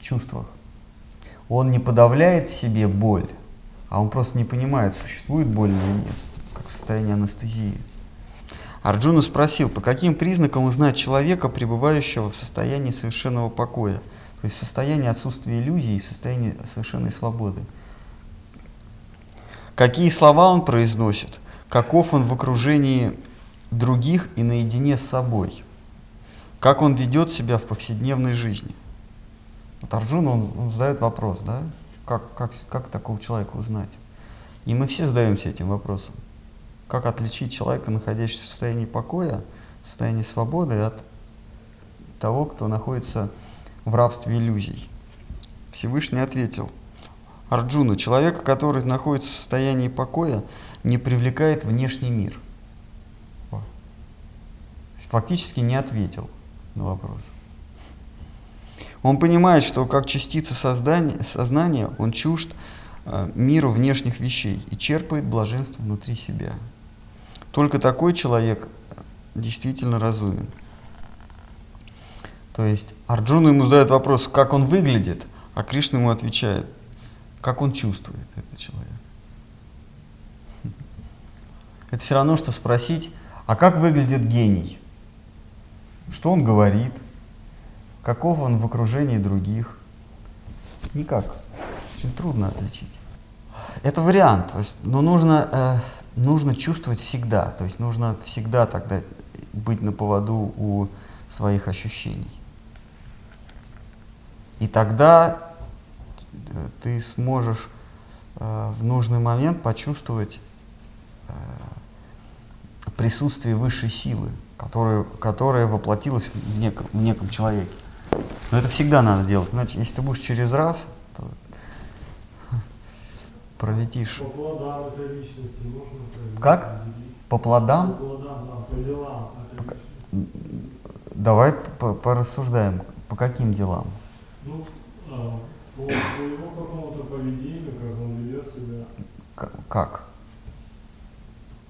чувствах. Он не подавляет в себе боль, а он просто не понимает, существует боль или нет, как состояние анестезии. Арджуна спросил, по каким признакам узнать человека, пребывающего в состоянии совершенного покоя, то есть в состоянии отсутствия иллюзий и состоянии совершенной свободы. Какие слова он произносит, каков он в окружении других и наедине с собой, как он ведет себя в повседневной жизни. Вот Арджуна, он, он задает вопрос, да, как, как, как такого человека узнать? И мы все задаемся этим вопросом. Как отличить человека, находящегося в состоянии покоя, в состоянии свободы от того, кто находится в рабстве иллюзий? Всевышний ответил, Арджуна, человека, который находится в состоянии покоя, не привлекает внешний мир. Фактически не ответил на вопрос. Он понимает, что как частица создания, сознания он чужд э, миру внешних вещей и черпает блаженство внутри себя. Только такой человек действительно разумен. То есть Арджуна ему задает вопрос, как он выглядит, а Кришна ему отвечает, как он чувствует этот человек. Это все равно, что спросить, а как выглядит гений? Что он говорит? Каков он в окружении других? Никак. Очень трудно отличить. Это вариант, то есть, но нужно, э, нужно чувствовать всегда, то есть нужно всегда тогда быть на поводу у своих ощущений. И тогда э, ты сможешь э, в нужный момент почувствовать э, присутствие высшей силы, которая, которая воплотилась в неком, в неком человеке. Но это всегда надо делать. Иначе, если ты будешь через раз, то пролетишь. По плодам этой личности можно определить? Как? По По плодам? плодам, да, по делам личности. Давай по- порассуждаем, по каким делам? Ну, а, по своему какому-то поведению, как он ведет себя. К- Как?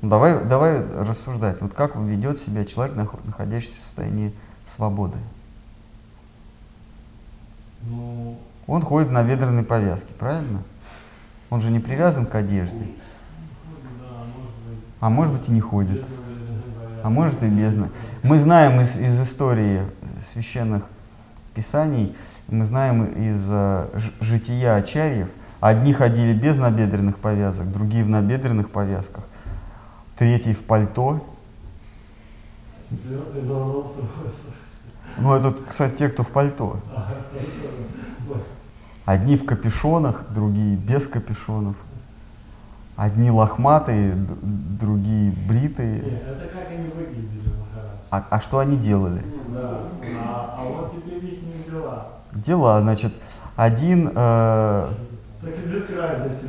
Давай, давай рассуждать. Вот как ведет себя человек, нахо- находящийся в состоянии свободы? Ну, Он ходит на бедренной повязке, правильно? Он же не привязан к одежде. да, может быть. А может быть и не ходит. А может и без. Мы знаем из, из истории священных писаний, мы знаем из э, жития ачарьев, одни ходили без набедренных повязок, другие в набедренных повязках, третий в пальто. Четвертый на Роллс-Ройсах. Ну, это, кстати, те, кто в пальто. Одни в капюшонах, другие без капюшонов. Одни лохматые, другие бритые. Нет, это как они выглядели. А, а что они делали? Да. А, а вот теперь их дела. Дела, значит, один... э, Так и без крайности.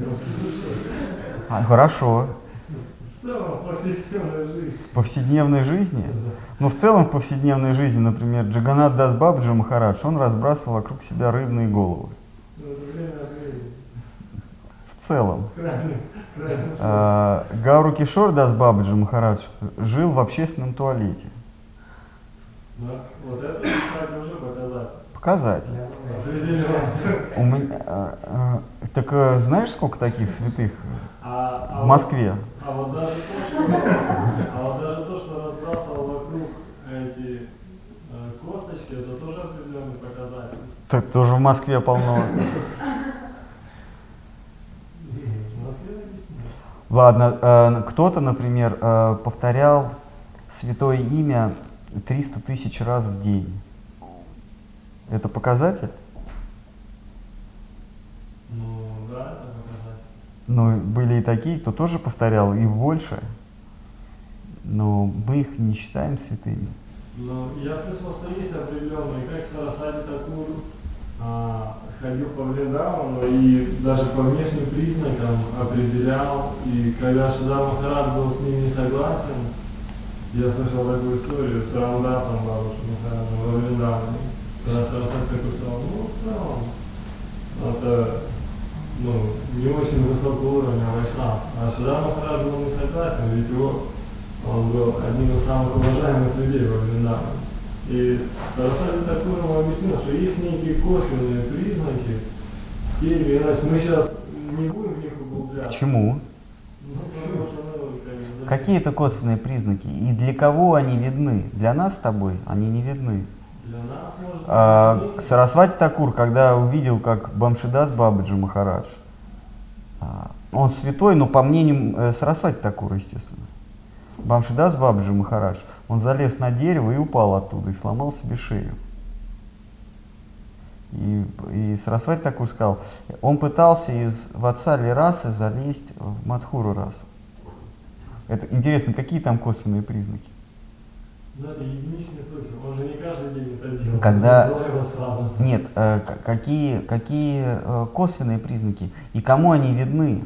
а, хорошо. В повседневная жизнь. В повседневной жизни? Ну, в целом, в повседневной жизни, например, Джаганат Дас Бабаджи Махарадж, он разбрасывал вокруг себя рыбные головы. Ну, это время. В целом. Крайне, крайне. Э, Гауру Кишор Дас Бабаджи Махарадж жил в общественном туалете. Да, вот это, кстати, уже показатель. Показатель. У меня, э, э, так э, знаешь, сколько таких святых А, а в вот- Москве? А вот даже то, что, а вот даже то, что разбрасывал вокруг эти э, косточки, это тоже определенный показатель. Так тоже в Москве полно. Ладно, э, кто-то, например, э, повторял святое имя 300 тысяч раз в день. Это показатель? Ну да, это Ну, были и такие, кто тоже повторял, и больше. Но мы их не считаем святыми. Но я слышал, что есть определенные, как Сарасади Такур а, ходил по Вриндавану и даже по внешним признакам определял. И когда Шидар Махарадж был с ним не согласен, я слышал такую историю с Рамдасом бабушкой Махараджем во Вриндаване. Когда Сарасади Такур сказал, ну в целом, это ну, не очень высокого уровня вайшнав. А Шидар Махарадж был не согласен, ведь его он был одним из самых уважаемых людей во времена. И Сарасади ему объяснил, что есть некие косвенные признаки, те или иначе. Мы сейчас не будем в них углубляться. Почему? Ну, Какие это косвенные признаки? И для кого они видны? Для нас с тобой они не видны. А, Сарасвати Такур, когда увидел, как Бамшидас Бабаджи Махарадж, а, он святой, но по мнению э, Сарасвати Такура, естественно. Бамшидас Бабаджи Махарадж, он залез на дерево и упал оттуда, и сломал себе шею. И, и Сарасвати Такур сказал, он пытался из Вацали расы залезть в Мадхуру расу. Это интересно, какие там косвенные признаки? Ну, это единичный случай. Он же не каждый день это делал. Когда- Это. Нет, э, какие, какие э, косвенные признаки и кому они видны?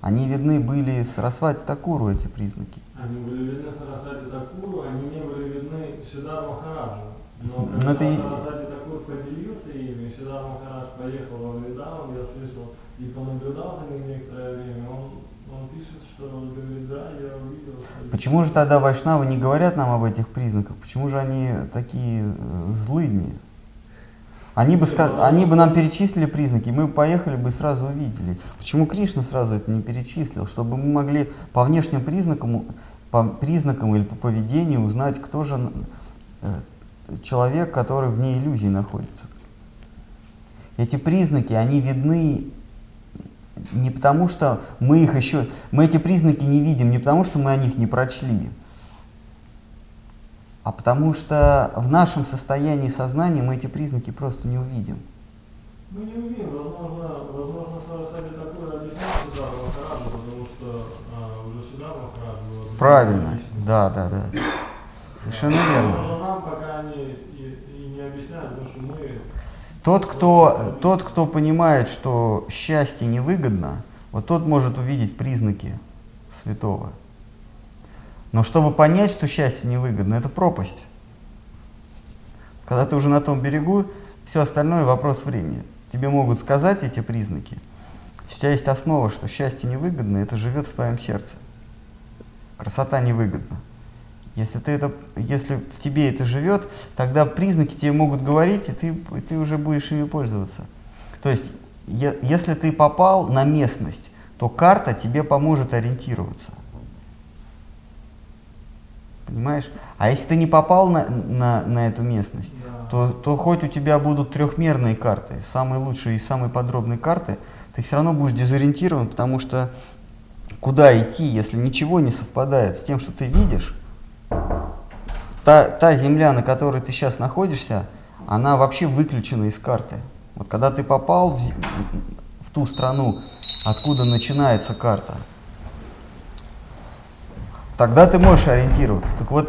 Они видны были Сарасвати Такуру, эти признаки. Они были видны Сарасади Такуру, они не были видны Шидар Махараджу. Но Ну, когда это и- Сарасади Такур поделился ими, Шидар Махарадж поехал во Вриндаван, я слышал, и понаблюдал за ним некоторое время, он пишет, что говорит, да, я увидел. Почему же тогда вайшнавы не говорят нам об этих признаках? Почему же они такие э, злыдни? Они бы, ска- они бы нам перечислили признаки, мы поехали бы и сразу увидели. Почему Кришна сразу это не перечислил? Чтобы мы могли по внешним признакам, по признакам или по поведению узнать, кто же э, человек, который вне иллюзий находится. Эти признаки, они видны не потому, что мы их еще, мы эти признаки не видим, не потому, что мы о них не прочли, а потому что в нашем состоянии сознания мы эти признаки просто не увидим. Мы не увидим, возможно, возможно, Сарасади такое объяснял Сюда Махараджу, потому что а, уже сюда Махараджа было. Правильно, да, да, да. Совершенно верно. Возможно, нам пока они и, и не объясняют, Тот кто, тот, кто понимает, что счастье невыгодно, вот тот может увидеть признаки святого. Но чтобы понять, что счастье невыгодно, это пропасть. Когда ты уже на том берегу, все остальное вопрос времени. Тебе могут сказать эти признаки. У тебя есть основа, что счастье невыгодно, это живет в твоем сердце. Красота невыгодна. Если, ты это, если в тебе это живет, тогда признаки тебе могут говорить, и ты, и ты уже будешь ими пользоваться. То есть, е- если ты попал на местность, то карта тебе поможет ориентироваться. Понимаешь? А если ты не попал на, на, на эту местность, Да. то, то хоть у тебя будут трехмерные карты, самые лучшие и самые подробные карты, ты все равно будешь дезориентирован, потому что куда идти, если ничего не совпадает с тем, что ты видишь, та, та земля, на которой ты сейчас находишься, она вообще выключена из карты. Вот когда ты попал в, в ту страну, откуда начинается карта, тогда ты можешь ориентироваться. Так вот,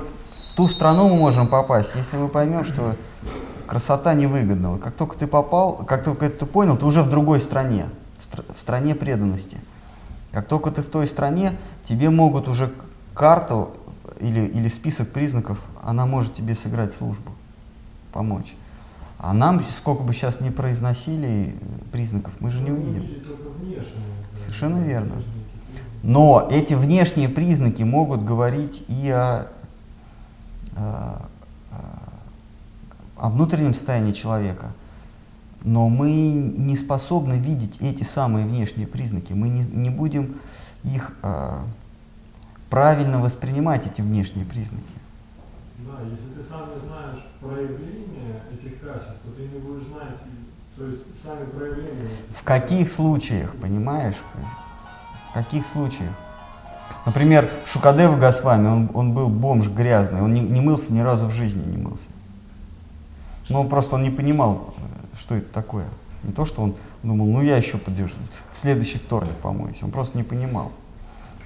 в ту страну мы можем попасть, если мы поймем, что красота невыгодна. Вот как только ты попал, как только ты понял, ты уже в другой стране, в, стр- в стране преданности. Как только ты в той стране, тебе могут уже карту или, или список признаков, она может тебе сыграть службу, помочь. А нам, сколько бы сейчас не произносили признаков, мы же не увидим. Совершенно верно. Но эти внешние признаки могут говорить и о, э, э, о внутреннем состоянии человека. Но мы не способны видеть эти самые внешние признаки. Мы не, не будем их э, правильно воспринимать, эти внешние признаки. Да, если ты сам не знаешь проявления этих качеств, то ты не будешь знать, то есть сами проявления. В каких случаях, понимаешь? В каких случаях? Например, Шукадева Госвами, он, он был бомж грязный, он не, не мылся ни разу в жизни не мылся. Ну, он просто он не понимал, что это такое. Не то, что он думал, ну я еще подержу, в следующий вторник помоюсь. Он просто не понимал.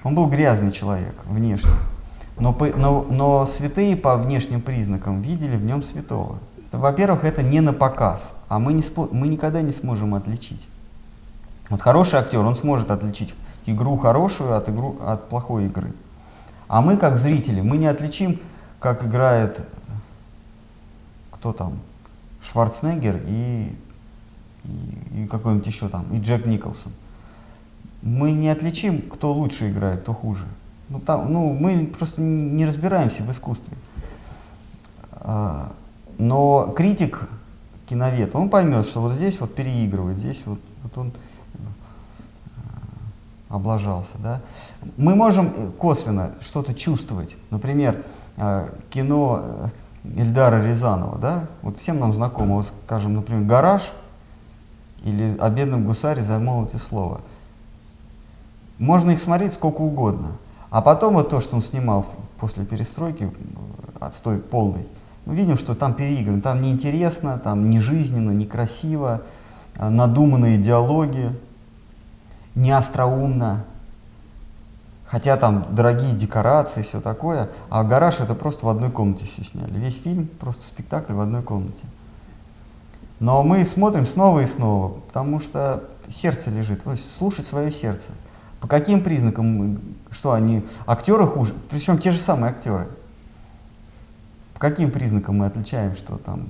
Он был грязный человек, внешне. Но, но, но святые по внешним признакам видели в нем святого. Во-первых, это не на показ, а мы, не спо- мы никогда не сможем отличить. Вот хороший актер, он сможет отличить игру хорошую от, игру, от плохой игры. А мы, как зрители, мы не отличим, как играет кто там, Шварценеггер и, и, и какой-нибудь еще там, и Джек Николсон. Мы не отличим, кто лучше играет, кто хуже. Ну, там, ну, мы просто не разбираемся в искусстве. А, Но критик, киновед, он поймет, что вот здесь вот переигрывает, здесь вот, вот он э, облажался. Да? Мы можем э, косвенно что-то чувствовать. Например, э, кино э, Эльдара Рязанова, да? вот всем нам знакомо, вот, скажем, например, «Гараж» или «О бедном гусаре замолвите слово». Можно их смотреть сколько угодно. А потом вот то, что он снимал после перестройки, отстой полный, мы видим, что там переиграно, там неинтересно, там не жизненно, некрасиво, э, надуманные диалоги, не остроумно. Хотя там дорогие декорации, все такое, а гараж это просто в одной комнате все сняли. Весь фильм просто спектакль в одной комнате. Но мы смотрим снова и снова, потому что сердце лежит. Есть слушать свое сердце. По каким признакам, мы- что они, актеры хуже, причем те же самые актеры. По каким признакам мы отличаем, что там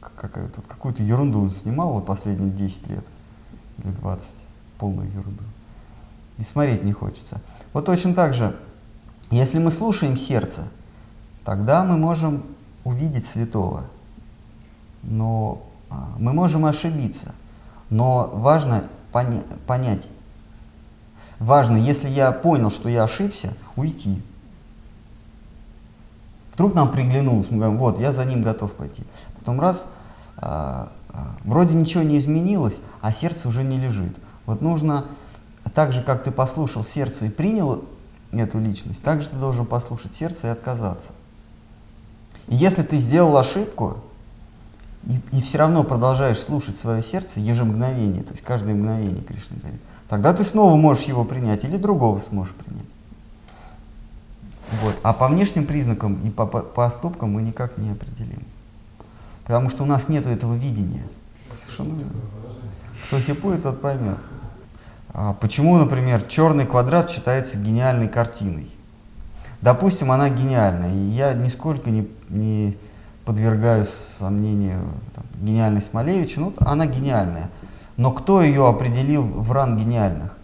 какая-то, вот какую-то ерунду он снимал вот последние 10 лет или 20, полную ерунду. И смотреть не хочется. Вот точно так же, если мы слушаем сердце, тогда мы можем увидеть святого. Но а, мы можем ошибиться, но важно поня- понять, важно, если я понял, что я ошибся, уйти. Вдруг нам приглянулось, мы говорим, вот, я за ним готов пойти. Потом раз, а, а, вроде ничего не изменилось, а сердце уже не лежит. Вот нужно, так же, как ты послушал сердце и принял эту личность, так же ты должен послушать сердце и отказаться. И если ты сделал ошибку, и, и все равно продолжаешь слушать свое сердце ежемгновение, то есть каждое мгновение, Кришна говорит, тогда ты снова можешь его принять или другого сможешь принять. Вот. А по внешним признакам и по, по поступкам мы никак не определим. Потому что у нас нет этого видения. Совершенно верно. Кто хипует, тот поймет. А почему, например, черный квадрат считается гениальной картиной? Допустим, она гениальная, и я нисколько не, не подвергаю сомнению там, гениальность Малевича, ну, она гениальная. Но кто ее определил в ранг гениальных?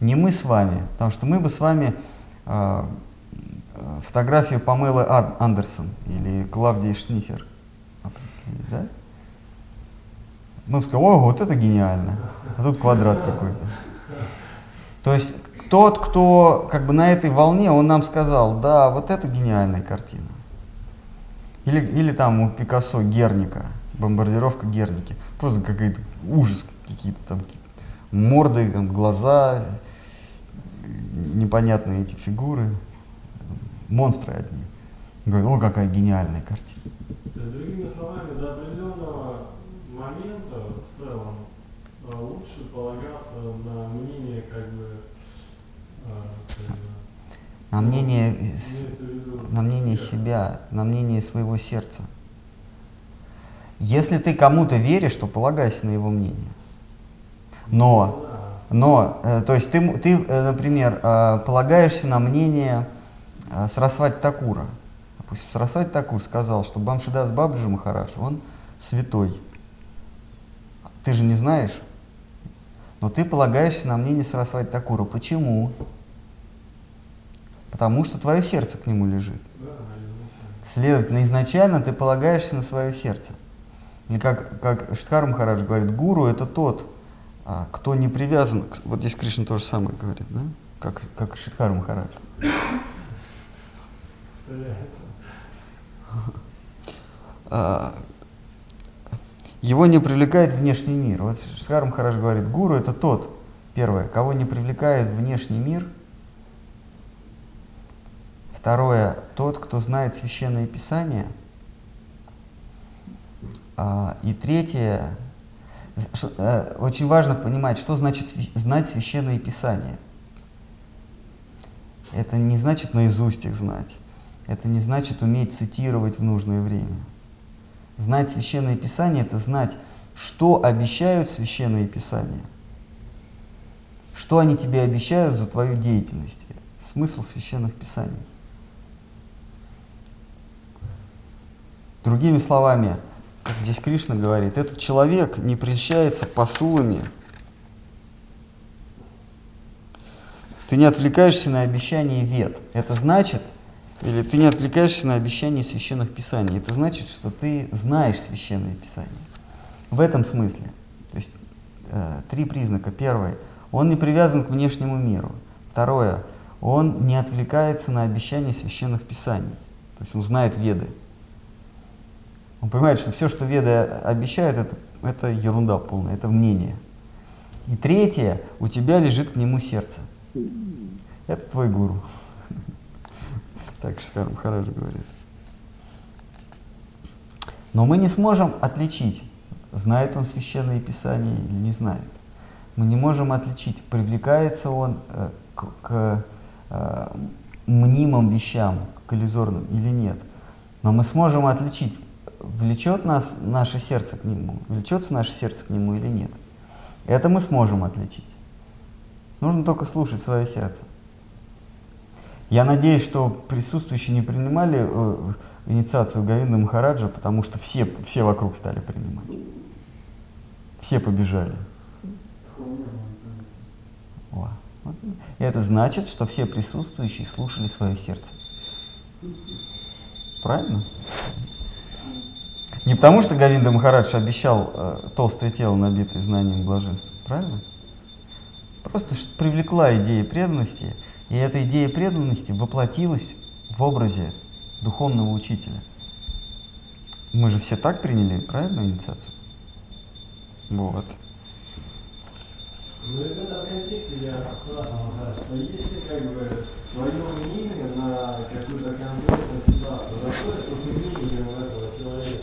Не мы с вами, потому что мы бы с вами э, фотографию Памелы Ар- Андерсон или Клавдии Шнифер да? Мы бы сказали, о, вот это гениально, а тут квадрат какой-то. То есть тот, кто как бы на этой волне, он нам сказал, да, вот это гениальная картина. Или, или там у Пикассо Герника, бомбардировка Герники. Просто какой-то ужас, какие-то там морды, там, глаза, непонятные эти фигуры, монстры одни. Говорю, о, какая гениальная картина. То есть, другими словами, до определенного момента в целом а, лучше полагаться на мнение как бы, как бы, На мнение, на мнение себя, на мнение своего сердца. Если ты кому-то веришь, то полагайся на его мнение. Но, но, э, то есть ты, ты э, например, э, полагаешься на мнение э, Сарасвати Такура. Допустим, Сарасвати Такур сказал, что Бамшидас Бабджи Махарадж, он святой. Ты же не знаешь, но ты полагаешься на мнение Сарасвати Такура. Почему? Потому что твое сердце к нему лежит. Следовательно, изначально ты полагаешься на свое сердце. Или как, как Штхар Махарадж говорит, гуру это тот, а, кто не привязан. к- Вот здесь Кришна то же самое говорит, да? Как, как Шидхар Махарадж. А, его не привлекает внешний мир. Вот Шидхар Махарадж говорит, гуру это тот, первое, кого не привлекает внешний мир. Второе, тот, кто знает священное писание. А, и третье, э, очень важно понимать, что значит знать священное писание. Это не значит наизусть их знать. Это не значит уметь цитировать в нужное время. Знать священное писание это знать, что обещают священные писания. Что они тебе обещают за твою деятельность. Смысл священных писаний. Другими словами, как здесь Кришна говорит, этот человек не прельщается посулами. Ты не отвлекаешься на обещание вет. Это значит, или ты не отвлекаешься на обещание священных писаний. Это значит, что ты знаешь священные писания. В этом смысле. То есть э, три признака. Первый, он не привязан к внешнему миру. Второе, он не отвлекается на обещание священных писаний. То есть он знает веды. Он понимает, что все, что веды обещают, это, это ерунда полная, это мнение. И третье, у тебя лежит к нему сердце. Это твой гуру. Так Шискар Махарадж говорит. Но мы не сможем отличить, знает он священное писание или не знает. Мы не можем отличить, привлекается он э, к, к э, мнимым вещам, к иллюзорным или нет. Но мы сможем отличить, влечет нас наше сердце к нему, влечется наше сердце к нему или нет. Это мы сможем отличить. Нужно только слушать свое сердце. Я надеюсь, что присутствующие не принимали э, инициацию Говинда Махараджа, потому что все, все вокруг стали принимать. Все побежали. О. И это значит, что все присутствующие слушали свое сердце. Правильно? Не потому, что Говинда Махарадж обещал э, толстое тело, набитое знанием блаженства, правильно? Просто привлекла идея преданности, и эта идея преданности воплотилась в образе духовного учителя. Мы же все так приняли, правильно, инициацию? Вот. Ну и в контексте я спрашивал, Махарадж, что если как бы твое мнение на какую-то конкретную ситуацию расходится с мнением этого человека,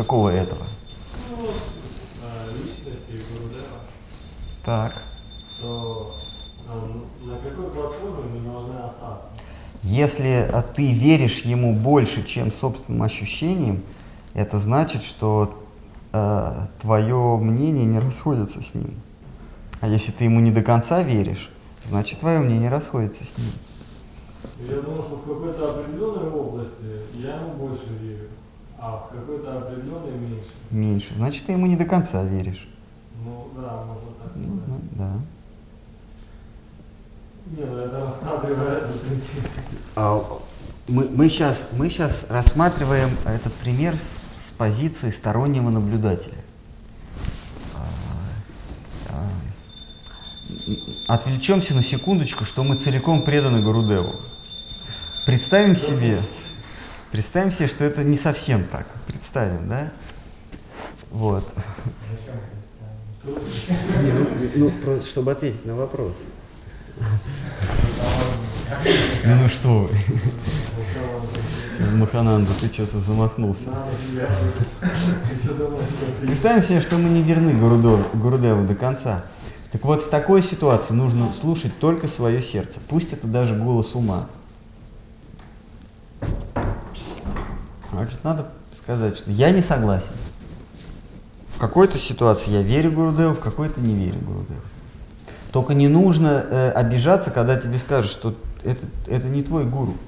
Какого этого? Так. на какой платформе мы должны остаться? Если а, ты веришь ему больше, чем собственным ощущениям, это значит, что э, твое мнение не расходится с ним. А если ты ему не до конца веришь, значит твое мнение расходится с ним. Я думаю, что в какой-то определенной области я ему больше верю, а в какой-то определенной меньше. Меньше. Значит, ты ему не до конца веришь. Ну да, можно так Ну, сказать. да. Не, ну это рассматривая этот контекст. А, мы, мы, сейчас, мы сейчас рассматриваем этот пример с, с позиции стороннего наблюдателя. А, а, Отвлечемся на секундочку, что мы целиком преданы Гурудеву. Представим себе, представим себе, что это не совсем так. Представим, да? Вот. Представить? ну, просто чтобы ответить на вопрос. Ну что вы, Махананда, ты что-то замахнулся. Представим себе, что мы не верны Гурудеву до конца. Так вот, в такой ситуации нужно слушать только свое сердце. Пусть это даже голос ума. Значит, надо сказать, что я не согласен. В какой-то ситуации я верю Гурудеву, в какой-то не верю Гурудеву. Только не нужно э, обижаться, когда тебе скажут, что это, это не твой гуру.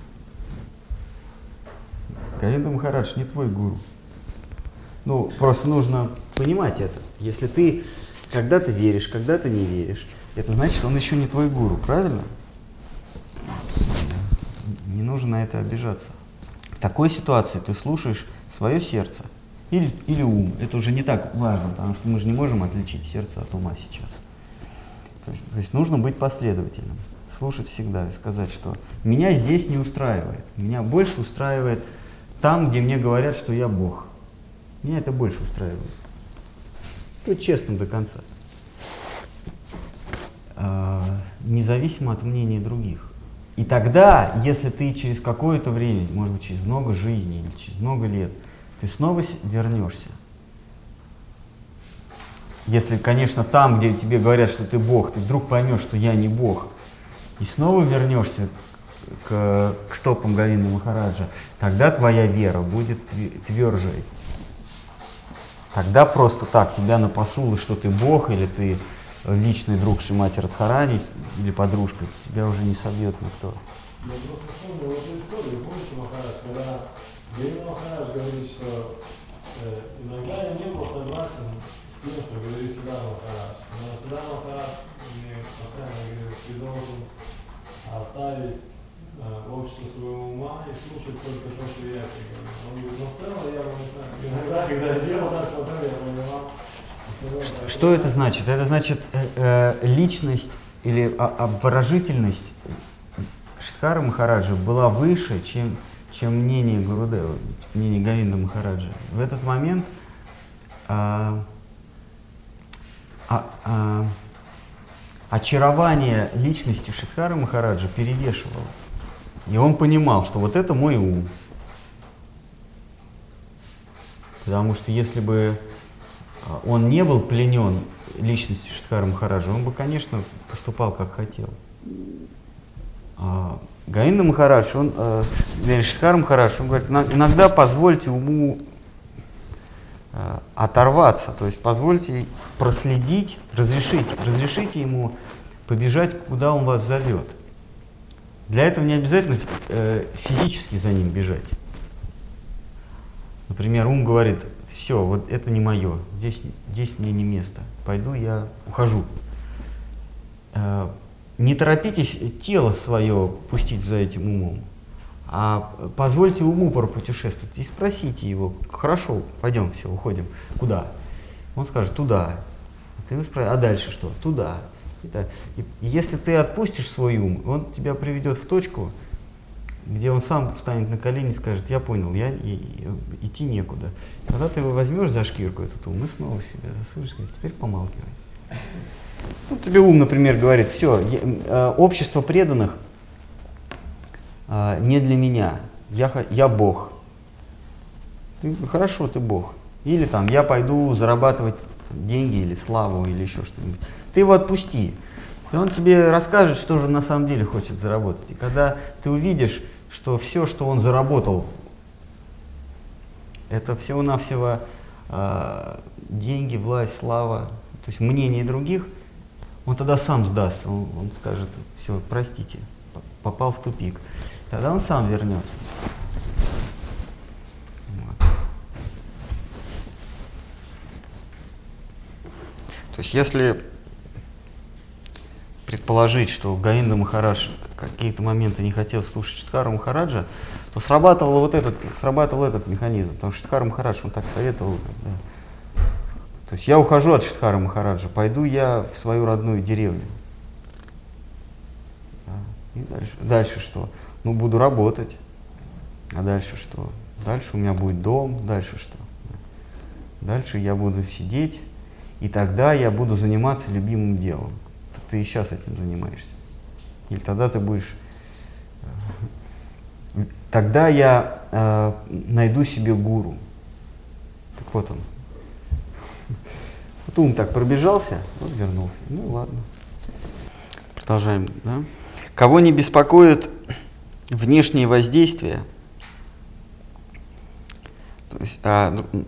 Говинда Махарадж не твой гуру. Ну, просто нужно понимать это. Если ты когда-то веришь, когда-то не веришь, это значит, он еще не твой гуру, правильно? Не нужно на это обижаться. Такой ситуации ты слушаешь свое сердце или, или ум. Это уже не так важно, потому что мы же не можем отличить сердце от ума сейчас. То есть, то есть нужно быть последовательным, слушать всегда и сказать, что меня здесь не устраивает. Меня больше устраивает там, где мне говорят, что я Бог. Меня это больше устраивает. Быть честным до конца. А, независимо от мнения других. И тогда, если ты через какое-то время, может быть, через много жизней или через много лет, ты снова вернешься. Если, конечно, там, где тебе говорят, что ты Бог, ты вдруг поймешь, что я не Бог, и снова вернешься к, к стопам Говинда Махараджа, тогда твоя вера будет тверже. Тогда просто так тебя на посулы, что ты Бог или ты личный друг Шимати Радхарани или подружка, тебя уже не собьет никто. Я просто вспомнил эту историю, помните, Махарадж, когда Галина Махарадж говорит, что э, иногда я не был согласен с тем, что говорит Сюда Махарадж. Но Сюда Махарадж мне постоянно говорит, ты должен оставить э, общество своего ума и слушать только то, что я тебе говорю. Он говорит, ну в целом я не знаю. Иногда, когда я делал так, потом я понимал. Что, это значит? Это значит э, э, личность или а- обворожительность Шидхара Махараджа была выше, чем, чем мнение Гурудева, мнение Говинда Махараджа. В этот момент а, а, очарование личности Шидхара Махараджа перевешивало. И он понимал, что вот это мой ум. Потому что если бы он не был пленен личностью Шидхара Махараджа, он бы, конечно, поступал как хотел. А Гаинда Махарадж, он, э, вернее, Шидхар Махарадж, он говорит, «На- иногда позвольте уму э, оторваться, то есть позвольте проследить, разрешите, разрешите ему побежать, куда он вас зовет. Для этого не обязательно э, физически за ним бежать. Например, ум говорит, все, вот это не мое, здесь, здесь мне не место, пойду я ухожу. Э, Не торопитесь тело свое пустить за этим умом. А позвольте уму пропутешествовать и спросите его, хорошо, пойдем, все, уходим. Куда? Он скажет, туда. А ты его а дальше что? Туда. И. И если ты отпустишь свой ум, он тебя приведет в точку, где он сам встанет на колени и скажет, я понял, я и, и, идти некуда. Тогда ты его возьмешь за шкирку этот ум и снова себя засунешь, говорит, теперь помалкивай. Ну, тебе ум, например, говорит, все, э, общество преданных э, не для меня, я, я Бог. Ты, хорошо, ты Бог. Или там, я пойду зарабатывать деньги или славу или еще что-нибудь. Ты его отпусти. И он тебе расскажет, что же на самом деле хочет заработать. И когда ты увидишь, что все, что он заработал, это всего-навсего э, деньги, власть, слава, то есть мнение других, он тогда сам сдастся, он, он скажет, все, простите, попал в тупик. Тогда он сам вернется. То есть если предположить, что Гаинда Махарадж какие-то моменты не хотел слушать Штхара Махараджа, то срабатывал вот этот, срабатывал этот механизм, потому что Штхар Махарадж, он так советовал. Да. То есть я ухожу от Штхара Махараджа, пойду я в свою родную деревню. Да. И дальше, дальше что? Ну, буду работать. А дальше что? Дальше у меня будет дом, дальше что? Дальше я буду сидеть, и тогда я буду заниматься любимым делом. Ты и сейчас этим занимаешься. Или тогда ты будешь... Э, тогда я э, найду себе гуру. Так вот он. Вот ум так пробежался, вот вернулся. Ну ладно. Продолжаем, да? Кого не беспокоит внешние воздействия, то есть, а, ну,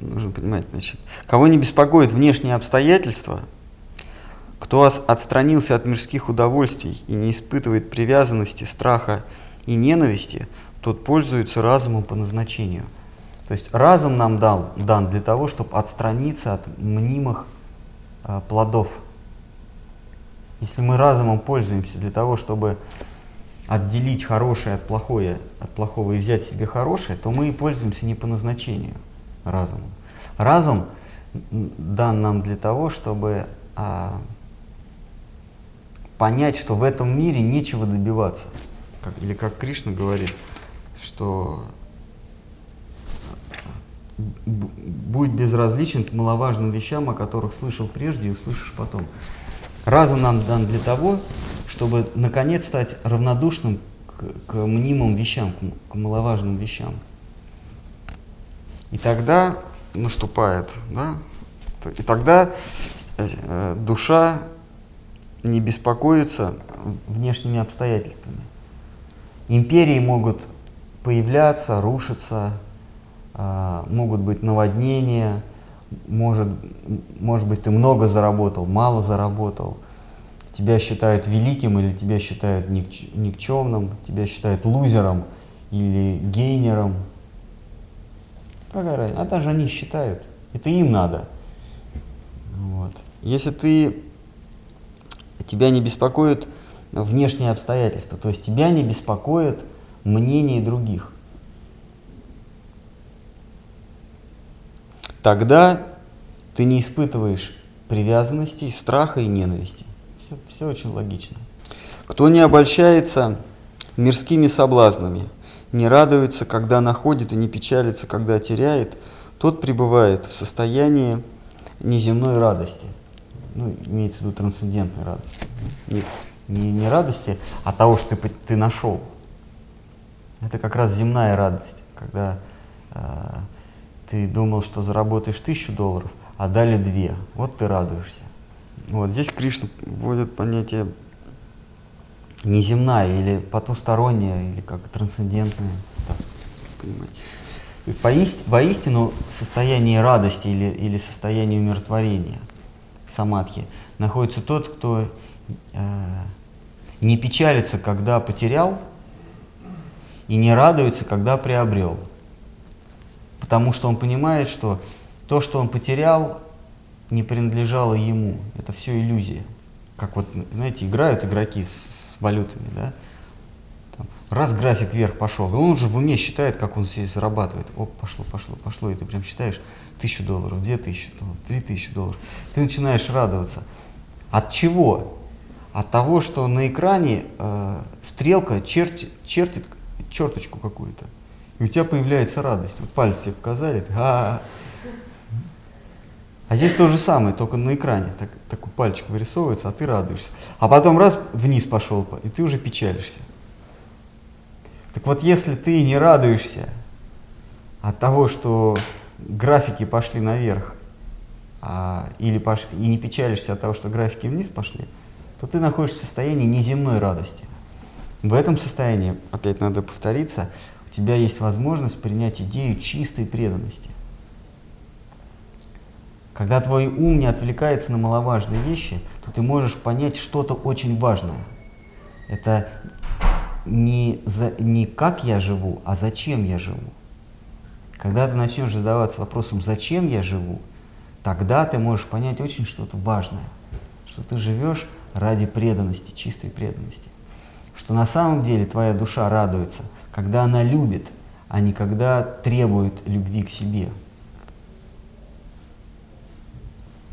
нужно понимать, значит, кого не беспокоит внешние обстоятельства, кто отстранился от мирских удовольствий и не испытывает привязанности, страха и ненависти, тот пользуется разумом по назначению. То есть разум нам дал, дан для того, чтобы отстраниться от мнимых э, плодов. Если мы разумом пользуемся для того, чтобы отделить хорошее от плохое, от плохого и взять себе хорошее, то мы и пользуемся не по назначению разумом. Разум дан нам для того, чтобы а, понять, что в этом мире нечего добиваться. Как, или как Кришна говорит, что будь безразличен к маловажным вещам, о которых слышал прежде и услышишь потом. Разум нам дан для того, чтобы наконец стать равнодушным к, к мнимым вещам, к, к маловажным вещам. И тогда наступает, да, и тогда э, душа не беспокоится внешними обстоятельствами. Империи могут появляться, рушиться, э, могут быть наводнения, может, может быть, ты много заработал, мало заработал, тебя считают великим или тебя считают ник- никчемным, тебя считают лузером или гейнером. Какая разница? А даже они считают. Это им надо. Вот. Если ты тебя не беспокоят внешние обстоятельства, то есть тебя не беспокоит мнение других. Тогда ты не испытываешь привязанности, страха и ненависти. Все, все очень логично. Кто не обольщается мирскими соблазнами, не радуется, когда находит, и не печалится, когда теряет, тот пребывает в состоянии неземной радости – ну, имеется в виду трансцендентной радости. Не, не, не радости, а того, что ты, ты нашел. Это как раз земная радость, когда э, ты думал, что заработаешь тысячу долларов, а дали две. Вот ты радуешься. Вот здесь Кришна вводит понятие неземная или потусторонняя, или как трансцендентная. Так, понимать. И поист, воистину состояние радости или, или состояние умиротворения – самадхи находится тот, кто э, не печалится, когда потерял, и не радуется, когда приобрел. Потому что он понимает, что то, что он потерял, не принадлежало ему. Это все иллюзия. Как вот, знаете, играют игроки с, с валютами, да? Там, раз график вверх пошел, и он уже в уме считает, как он здесь зарабатывает. Оп, пошло, пошло, пошло, и ты прям считаешь тысячу долларов, две тысячи долларов, три тысячи долларов. Ты начинаешь радоваться. От чего? От того, что на экране э, стрелка черти, чертит черточку какую-то. И у тебя появляется радость. Вот палец тебе показали, а, а здесь то же самое, только на экране так, такой пальчик вырисовывается, а ты радуешься. А потом раз вниз пошел, и ты уже печалишься. Так вот, если ты не радуешься от того, что графики пошли наверх, а, или пош... и не печалишься от того, что графики вниз пошли, то ты находишься в состоянии неземной радости. В этом состоянии, опять надо повториться, у тебя есть возможность принять идею чистой преданности. Когда твой ум не отвлекается на маловажные вещи, то ты можешь понять что-то очень важное. Это не, за, не как я живу, а зачем я живу. Когда ты начнешь задаваться вопросом, зачем я живу, тогда ты можешь понять очень что-то важное, что ты живешь ради преданности, чистой преданности. Что на самом деле твоя душа радуется, когда она любит, а не когда требует любви к себе.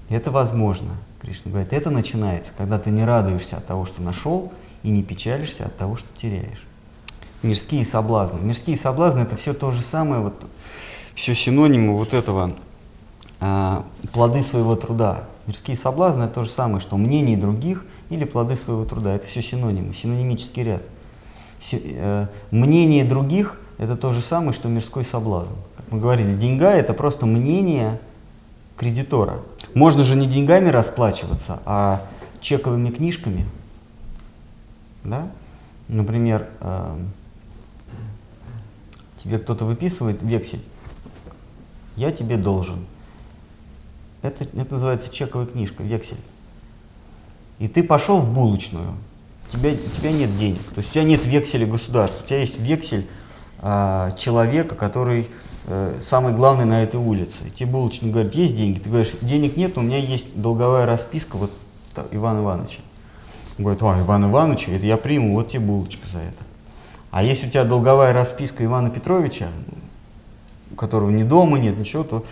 Это возможно, Кришна говорит. Это начинается, когда ты не радуешься от того, что нашел, и не печалишься от того, что теряешь. Мирские соблазны. Мирские соблазны это все то же самое, вот, все синонимы вот этого а, плоды своего труда. Мирские соблазны это то же самое, что мнение других или плоды своего труда. Это все синонимы, синонимический ряд. Си, э, мнение других это то же самое, что мирской соблазн. Как мы говорили, деньга это просто мнение кредитора. Можно же не деньгами расплачиваться, а чековыми книжками. Да? Например, э, тебе кто-то выписывает вексель, я тебе должен. Это, это называется чековая книжка, вексель. И ты пошел в булочную, тебя, у тебя нет денег, то есть у тебя нет векселя государства, у тебя есть вексель э, человека, который э, самый главный на этой улице. И тебе булочник говорит, есть деньги? Ты говоришь, денег нет, у меня есть долговая расписка вот Ивана Ивановича. Он говорит, а, Иван Иванович, это я приму, вот тебе булочка за это. А если у тебя долговая расписка Ивана Петровича, у которого ни дома нет, ничего, то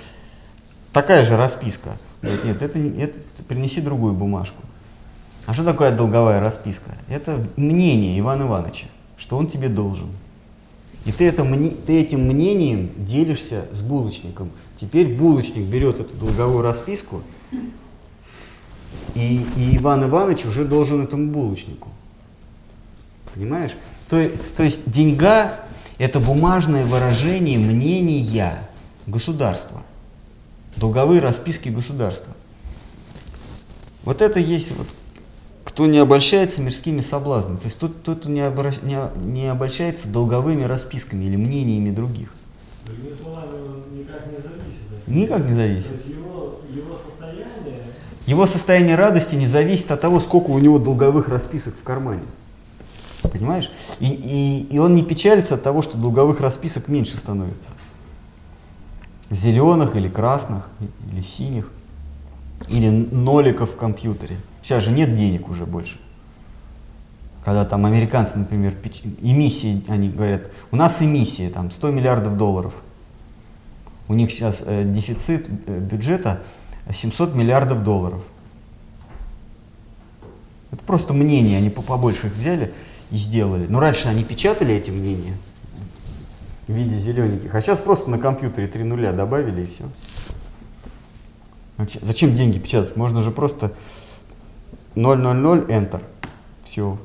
такая же расписка. Говорит, нет, это, это принеси другую бумажку. А что такое долговая расписка? Это мнение Ивана Ивановича, что он тебе должен. И ты, это, ты этим мнением делишься с булочником. Теперь булочник берет эту долговую расписку, и, и Иван Иванович уже должен этому булочнику. Понимаешь? То, то есть деньга – это бумажное выражение мнения государства. Долговые расписки государства. Вот это есть вот кто не обольщается мирскими соблазнами, то есть тот, кто не, обращ, не, не обольщается долговыми расписками или мнениями других. Он никак не зависит. Никак не зависит. Его, его состояние... Его состояние радости не зависит от того, сколько у него долговых расписок в кармане. Понимаешь? И, и, и он не печалится от того, что долговых расписок меньше становится. Зеленых или красных, или синих, или ноликов в компьютере. Сейчас же нет денег уже больше. Когда там американцы, например, эмиссии, они говорят, у нас эмиссия там 100 миллиардов долларов. У них сейчас э, дефицит э, бюджета 700 миллиардов долларов. Это просто мнение, они побольше их взяли и сделали. Но раньше они печатали эти мнения в виде зелененьких, а сейчас просто на компьютере три нуля добавили и все. Зачем деньги печатать? Можно же просто 000 Enter. Все.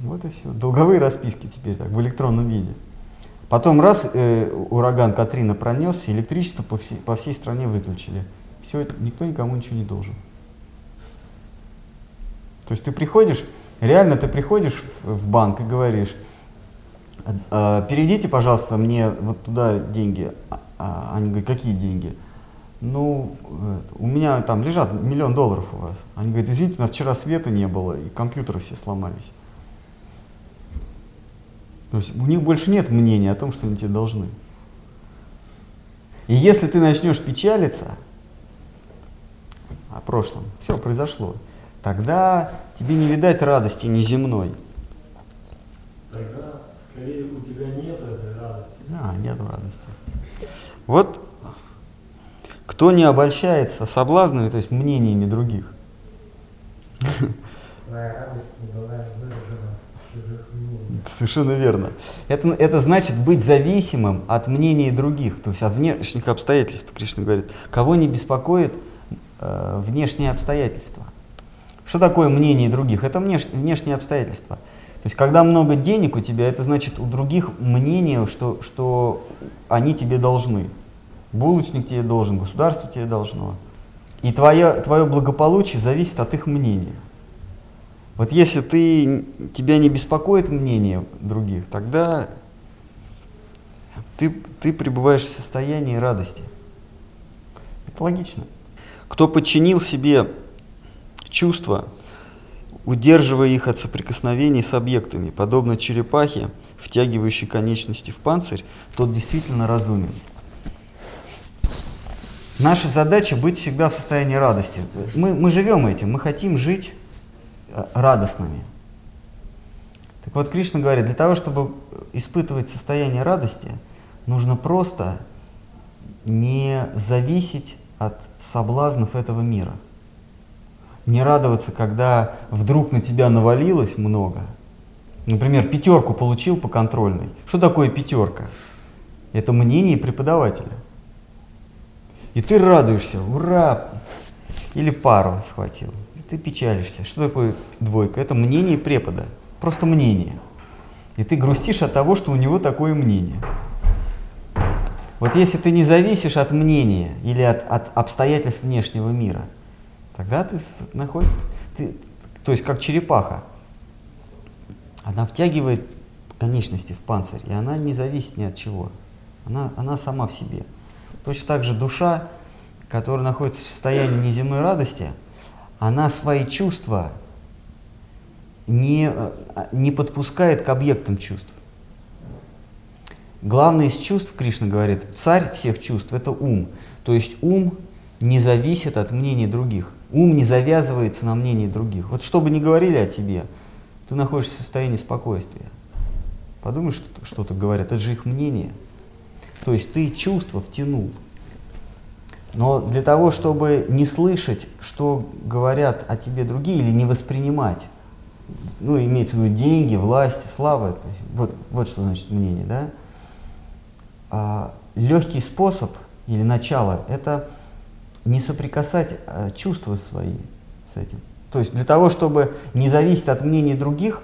Вот и все. Долговые расписки теперь так, в электронном виде. Потом раз э, ураган Катрина пронесся, электричество по всей, по всей стране выключили. Все, никто никому ничего не должен. То есть ты приходишь, реально ты приходишь в банк и говоришь, «А, переведите, пожалуйста, мне вот туда деньги. А, а они говорят, какие деньги? ну, у меня там лежат миллион долларов у вас. Они говорят, извините, у нас вчера света не было, и компьютеры все сломались. То есть у них больше нет мнения о том, что они тебе должны. И если ты начнешь печалиться о прошлом, все произошло, тогда тебе не видать радости неземной. тогда скорее у тебя нет этой радости. А, нет радости. Вот кто не обольщается соблазнами, то есть мнениями других. Совершенно верно. Это, это значит быть зависимым от мнений других, то есть от внешних обстоятельств. Кришна говорит, кого не беспокоит э, внешние обстоятельства. Что такое мнение других? Это внеш, внешние обстоятельства. То есть, когда много денег у тебя, это значит у других мнение, что, что они тебе должны. Булочник тебе должен, государство тебе должно. И твое, твое благополучие зависит от их мнения. Вот если ты, тебя не беспокоит мнение других, тогда ты, ты пребываешь в состоянии радости. Это логично. Кто подчинил себе чувства, удерживая их от соприкосновений с объектами, подобно черепахе, втягивающей конечности в панцирь, тот действительно разумен. Наша задача быть всегда в состоянии радости. Мы, мы живем этим, мы хотим жить э, радостными. Так вот, Кришна говорит, для того, чтобы испытывать состояние радости, нужно просто не зависеть от соблазнов этого мира. Не радоваться, когда вдруг на тебя навалилось много. Например, пятерку получил по контрольной. Что такое пятерка? Это мнение преподавателя. И ты радуешься, ура! Или пару схватил. И ты печалишься. Что такое двойка? Это мнение препода. Просто мнение. И ты грустишь от того, что у него такое мнение. Вот если ты не зависишь от мнения или от, от обстоятельств внешнего мира, тогда ты находишь, ты, то есть как черепаха, она втягивает конечности в панцирь, и она не зависит ни от чего. Она, она сама в себе. Точно так же душа, которая находится в состоянии неземной радости, она свои чувства не, не подпускает к объектам чувств. Главное из чувств, Кришна говорит, царь всех чувств – это ум. То есть ум не зависит от мнений других. Ум не завязывается на мнении других. Вот что бы ни говорили о тебе, ты находишься в состоянии спокойствия. Подумай, что что-то говорят, это же их мнение. То есть ты чувства втянул. Но для того, чтобы не слышать, что говорят о тебе другие, или не воспринимать, ну, имеется в виду деньги, власть, слава, то есть, вот, вот что значит мнение, да, а, легкий способ или начало – это не соприкасать а, чувства свои с этим. То есть для того, чтобы не зависеть от мнений других,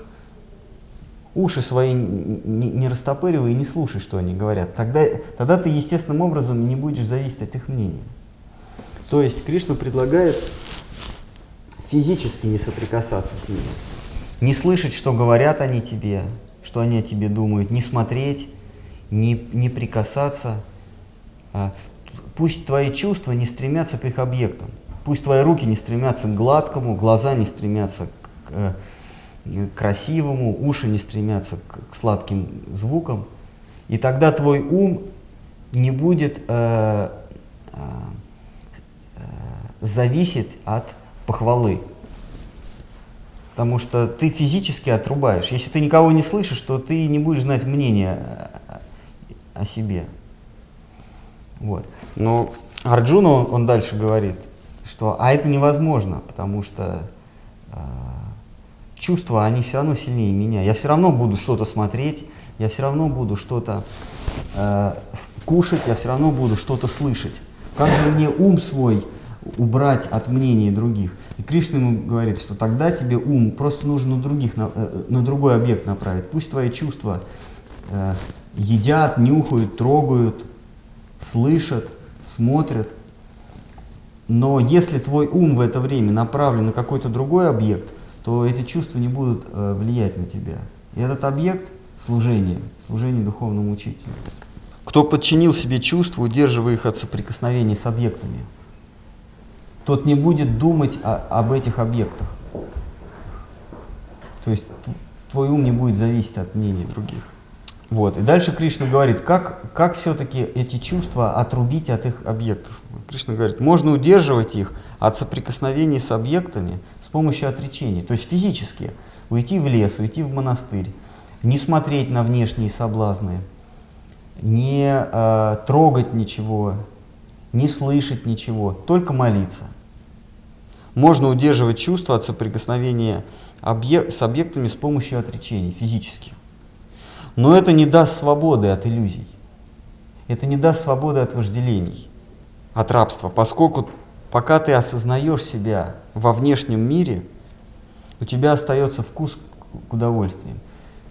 уши свои не, растопыривай и не слушай, что они говорят. Тогда, тогда ты естественным образом не будешь зависеть от их мнений. То есть Кришна предлагает физически не соприкасаться с ними. Не слышать, что говорят они тебе, что они о тебе думают, не смотреть, не, не прикасаться. Пусть твои чувства не стремятся к их объектам. Пусть твои руки не стремятся к гладкому, глаза не стремятся к, э, красивому, уши не стремятся к, к сладким звукам. И тогда твой ум не будет э, э, зависеть от похвалы. Потому что ты физически отрубаешь. Если ты никого не слышишь, то ты не будешь знать мнения о себе. Вот. Но Арджуну он дальше говорит, что а это невозможно, потому что э, чувства, они все равно сильнее меня. Я все равно буду что-то смотреть, я все равно буду что-то э, кушать, я все равно буду что-то слышать. Как же мне ум свой убрать от мнений других? И Кришна ему говорит, что тогда тебе ум просто нужно на, других, на, э, на другой объект направить. Пусть твои чувства э, едят, нюхают, трогают, слышат, смотрят. Но если твой ум в это время направлен на какой-то другой объект, то эти чувства не будут э, влиять на тебя. И этот объект – служение, служение духовному учителю. Кто подчинил себе чувства, удерживая их от соприкосновения с объектами, тот не будет думать о, об этих объектах. То есть твой ум не будет зависеть от мнений других. Вот. И дальше Кришна говорит, как, как все-таки эти чувства отрубить от их объектов. Кришна говорит, можно удерживать их от соприкосновений с объектами с помощью отречения, то есть физически уйти в лес, уйти в монастырь, не смотреть на внешние соблазны, не э, трогать ничего, не слышать ничего, только молиться. Можно удерживать чувства от соприкосновения объек- с объектами с помощью отречений физических. Но это не даст свободы от иллюзий. Это не даст свободы от вожделений, от рабства, поскольку пока ты осознаешь себя во внешнем мире, у тебя остается вкус к удовольствиям.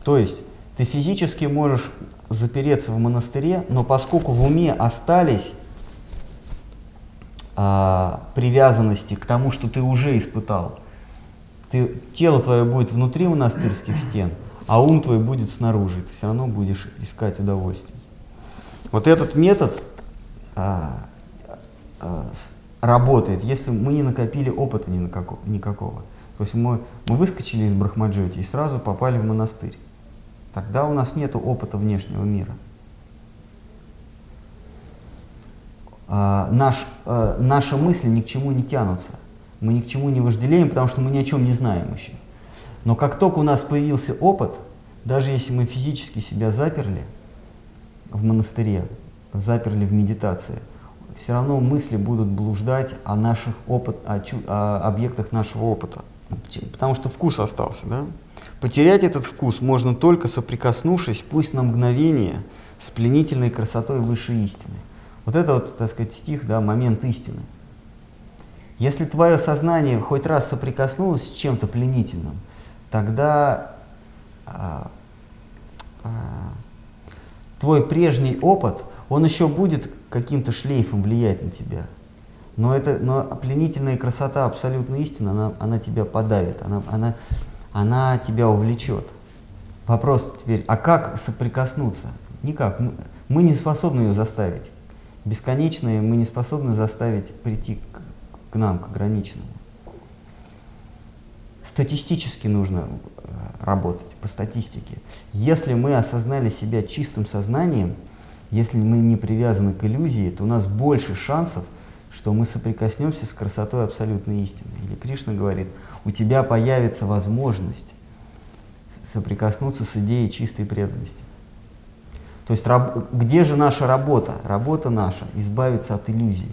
То есть ты физически можешь запереться в монастыре, но поскольку в уме остались а, привязанности к тому, что ты уже испытал, ты, тело твое будет внутри монастырских стен, а ум твой будет снаружи, ты все равно будешь искать удовольствие. Вот этот метод а, а, с- работает, если мы не накопили опыта ни на како- никакого. То есть мы, мы выскочили из Брахмаджоти и сразу попали в монастырь. Тогда у нас нет опыта внешнего мира. А, наш, а, наши мысли ни к чему не тянутся. Мы ни к чему не вожделеем, потому что мы ни о чем не знаем еще. Но как только у нас появился опыт, даже если мы физически себя заперли в монастыре, заперли в медитации, все равно мысли будут блуждать о наших опыт, о, чу- о объектах нашего опыта. Потому что вкус остался, да? Потерять этот вкус можно только соприкоснувшись, пусть на мгновение, с пленительной красотой высшей истины. Вот это вот, так сказать, стих, да, момент истины. Если твое сознание хоть раз соприкоснулось с чем-то пленительным, тогда а, а, твой прежний опыт, он еще будет каким-то шлейфом влиять на тебя. Но, это, но пленительная красота абсолютной истины, она, она тебя подавит, она, она, она тебя увлечет. Вопрос теперь, а как соприкоснуться? Никак. Мы, мы не способны ее заставить. Бесконечное мы не способны заставить прийти к, к нам, к ограниченному. Статистически нужно э, работать, по статистике. Если мы осознали себя чистым сознанием, если мы не привязаны к иллюзии, то у нас больше шансов, что мы соприкоснемся с красотой абсолютной истины. Или Кришна говорит, у тебя появится возможность соприкоснуться с идеей чистой преданности. То есть где же наша работа? Работа наша – избавиться от иллюзии.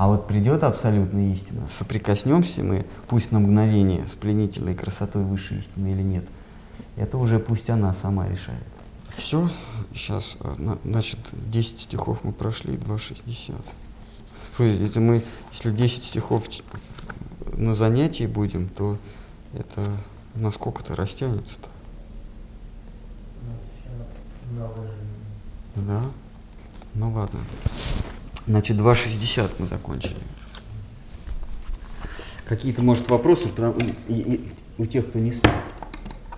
А вот придет абсолютная истина, соприкоснемся мы, пусть на мгновение, с пленительной красотой высшей истины или нет, это уже пусть она сама решает. Все, сейчас, значит, 10 стихов мы прошли, 2,60. Что, это мы, если 10 стихов на занятии будем, то это насколько-то растянется-то? У нас еще много жизни. Да? Ну ладно. Значит, 2.60 мы закончили. Какие-то, может, вопросы и- и- у тех, кто не спит?